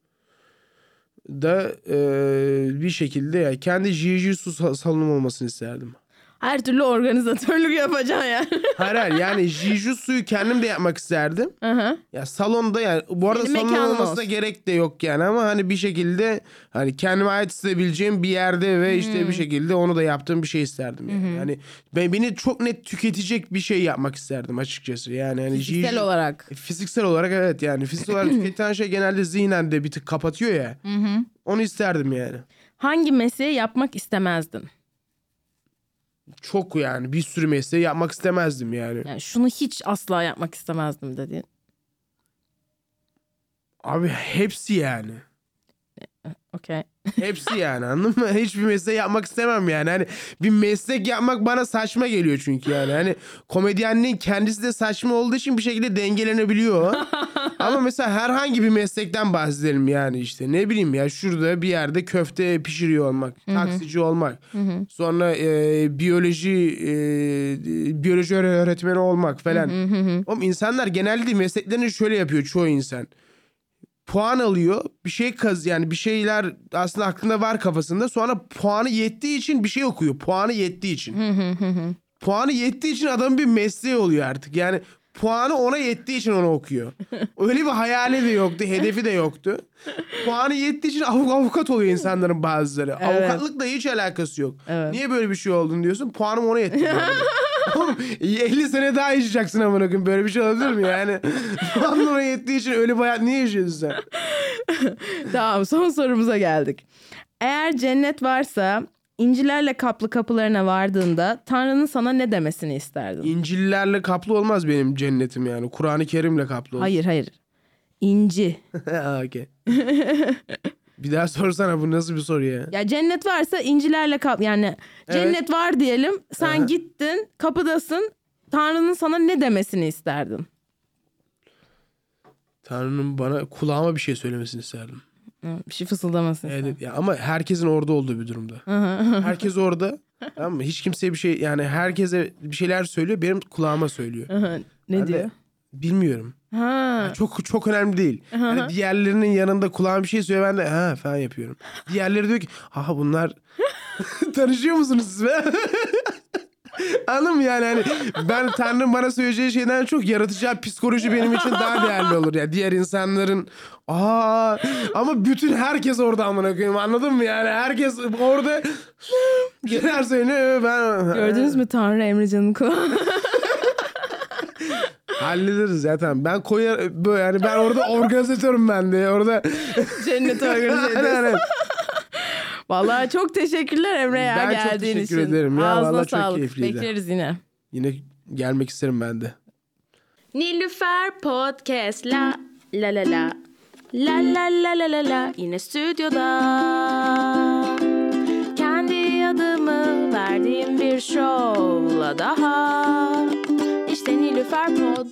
da e, bir şekilde ya kendi Jijutsu sa- salonum olmasını isterdim. Her türlü organizatörlük yapacaksın yani. Hayır hayır yani jujutsu'yu kendim de yapmak isterdim. Aha. Ya salonda yani bu arada Senin salon olmasına olsun. gerek de yok yani ama hani bir şekilde hani kendime ait hissedebileceğim bir yerde ve işte Hmm. bir şekilde onu da yaptığım bir şey isterdim yani. Yani ben beni çok net tüketecek bir şey yapmak isterdim açıkçası. Yani hani Fiziksel jiu- olarak. Fiziksel olarak evet yani fiziksel olarak tüketilen şey genelde zihnen de bir tık kapatıyor ya. Onu isterdim yani. Hangi mesleği yapmak istemezdin? Çok yani bir sürü mesleği yapmak istemezdim yani. Yani şunu hiç asla yapmak istemezdim dediğin. Abi hepsi yani. Okey. Hepsi yani anladın mı? Hiçbir meslek yapmak istemem yani. Hani bir meslek yapmak bana saçma geliyor çünkü yani. Hani komedyenliğin kendisi de saçma olduğu için bir şekilde dengelenebiliyor. Ama mesela herhangi bir meslekten bahsedelim yani işte. Ne bileyim ya şurada bir yerde köfte pişiriyor olmak, taksici olmak. Sonra e, biyoloji e, biyoloji öğretmeni olmak falan. Oğlum insanlar genelde mesleklerini şöyle yapıyor çoğu insan puan alıyor. Bir şey kaz yani bir şeyler aslında aklında var kafasında. Sonra puanı yettiği için bir şey okuyor. Puanı yettiği için. puanı yettiği için adamın bir mesleği oluyor artık. Yani puanı ona yettiği için onu okuyor. Öyle bir hayali de yoktu, hedefi de yoktu. Puanı yettiği için avuk- avukat oluyor insanların bazıları. Evet. Avukatlıkla hiç alakası yok. Evet. Niye böyle bir şey oldun diyorsun. Puanım ona yetti. Oğlum 50 sene daha yaşayacaksın amına koyayım. Böyle bir şey olabilir mi yani? Ona yettiği için bir hayat niye yaşıyorsun sen? Tamam son sorumuza geldik. Eğer cennet varsa incilerle kaplı kapılarına vardığında Tanrı'nın sana ne demesini isterdin? İncillerle kaplı olmaz benim cennetim yani. Kur'an-ı Kerim'le kaplı olur. Hayır hayır. İnci. Ha, Okey. Bir daha sorsana bu nasıl bir soru ya? Ya cennet varsa incilerle kap yani cennet var diyelim. Sen Aha. gittin, kapıdasın. Tanrı'nın sana ne demesini isterdin? Tanrı'nın bana kulağıma bir şey söylemesini isterdim. Bir şey fısıldamasın. Evet, ya ama herkesin orada olduğu bir durumda. Herkes orada. Tamam mı? Hiç kimseye bir şey yani herkese bir şeyler söylüyor. Benim kulağıma söylüyor. ne Ben de diyor? Bilmiyorum. Ha. Çok çok önemli değil. Hani diğerlerinin yanında kulağım bir şey söylüyor ben de ha falan yapıyorum. Diğerleri diyor ki ha bunlar tanışıyor musunuz siz be? Anladın mı yani hani ben Tanrı'nın bana söyleyeceği şeyden çok yaratacağı psikoloji benim için daha değerli olur ya. Diğer insanların aa ama bütün herkes orada amına koyayım anladın mı yani herkes orada şeyler söylüyor ben Gördünüz mü Tanrı Emrecan'ın kulağı? hallederiz zaten ben koyar böyle yani ben orada organizatörüm ben de orada Cennet organize ediyorsun. Vallahi çok teşekkürler Emre ya Ben çok geldiğin teşekkür için. ederim ya, Ağzına vallahi çok sağlık. keyifliydi. Bekleriz yine. Yine gelmek isterim ben de. Nilüfer Podcast la la la la La la la la la la yine stüdyoda Kendi adımı verdiğim bir şovla daha İşte Nilüfer Pod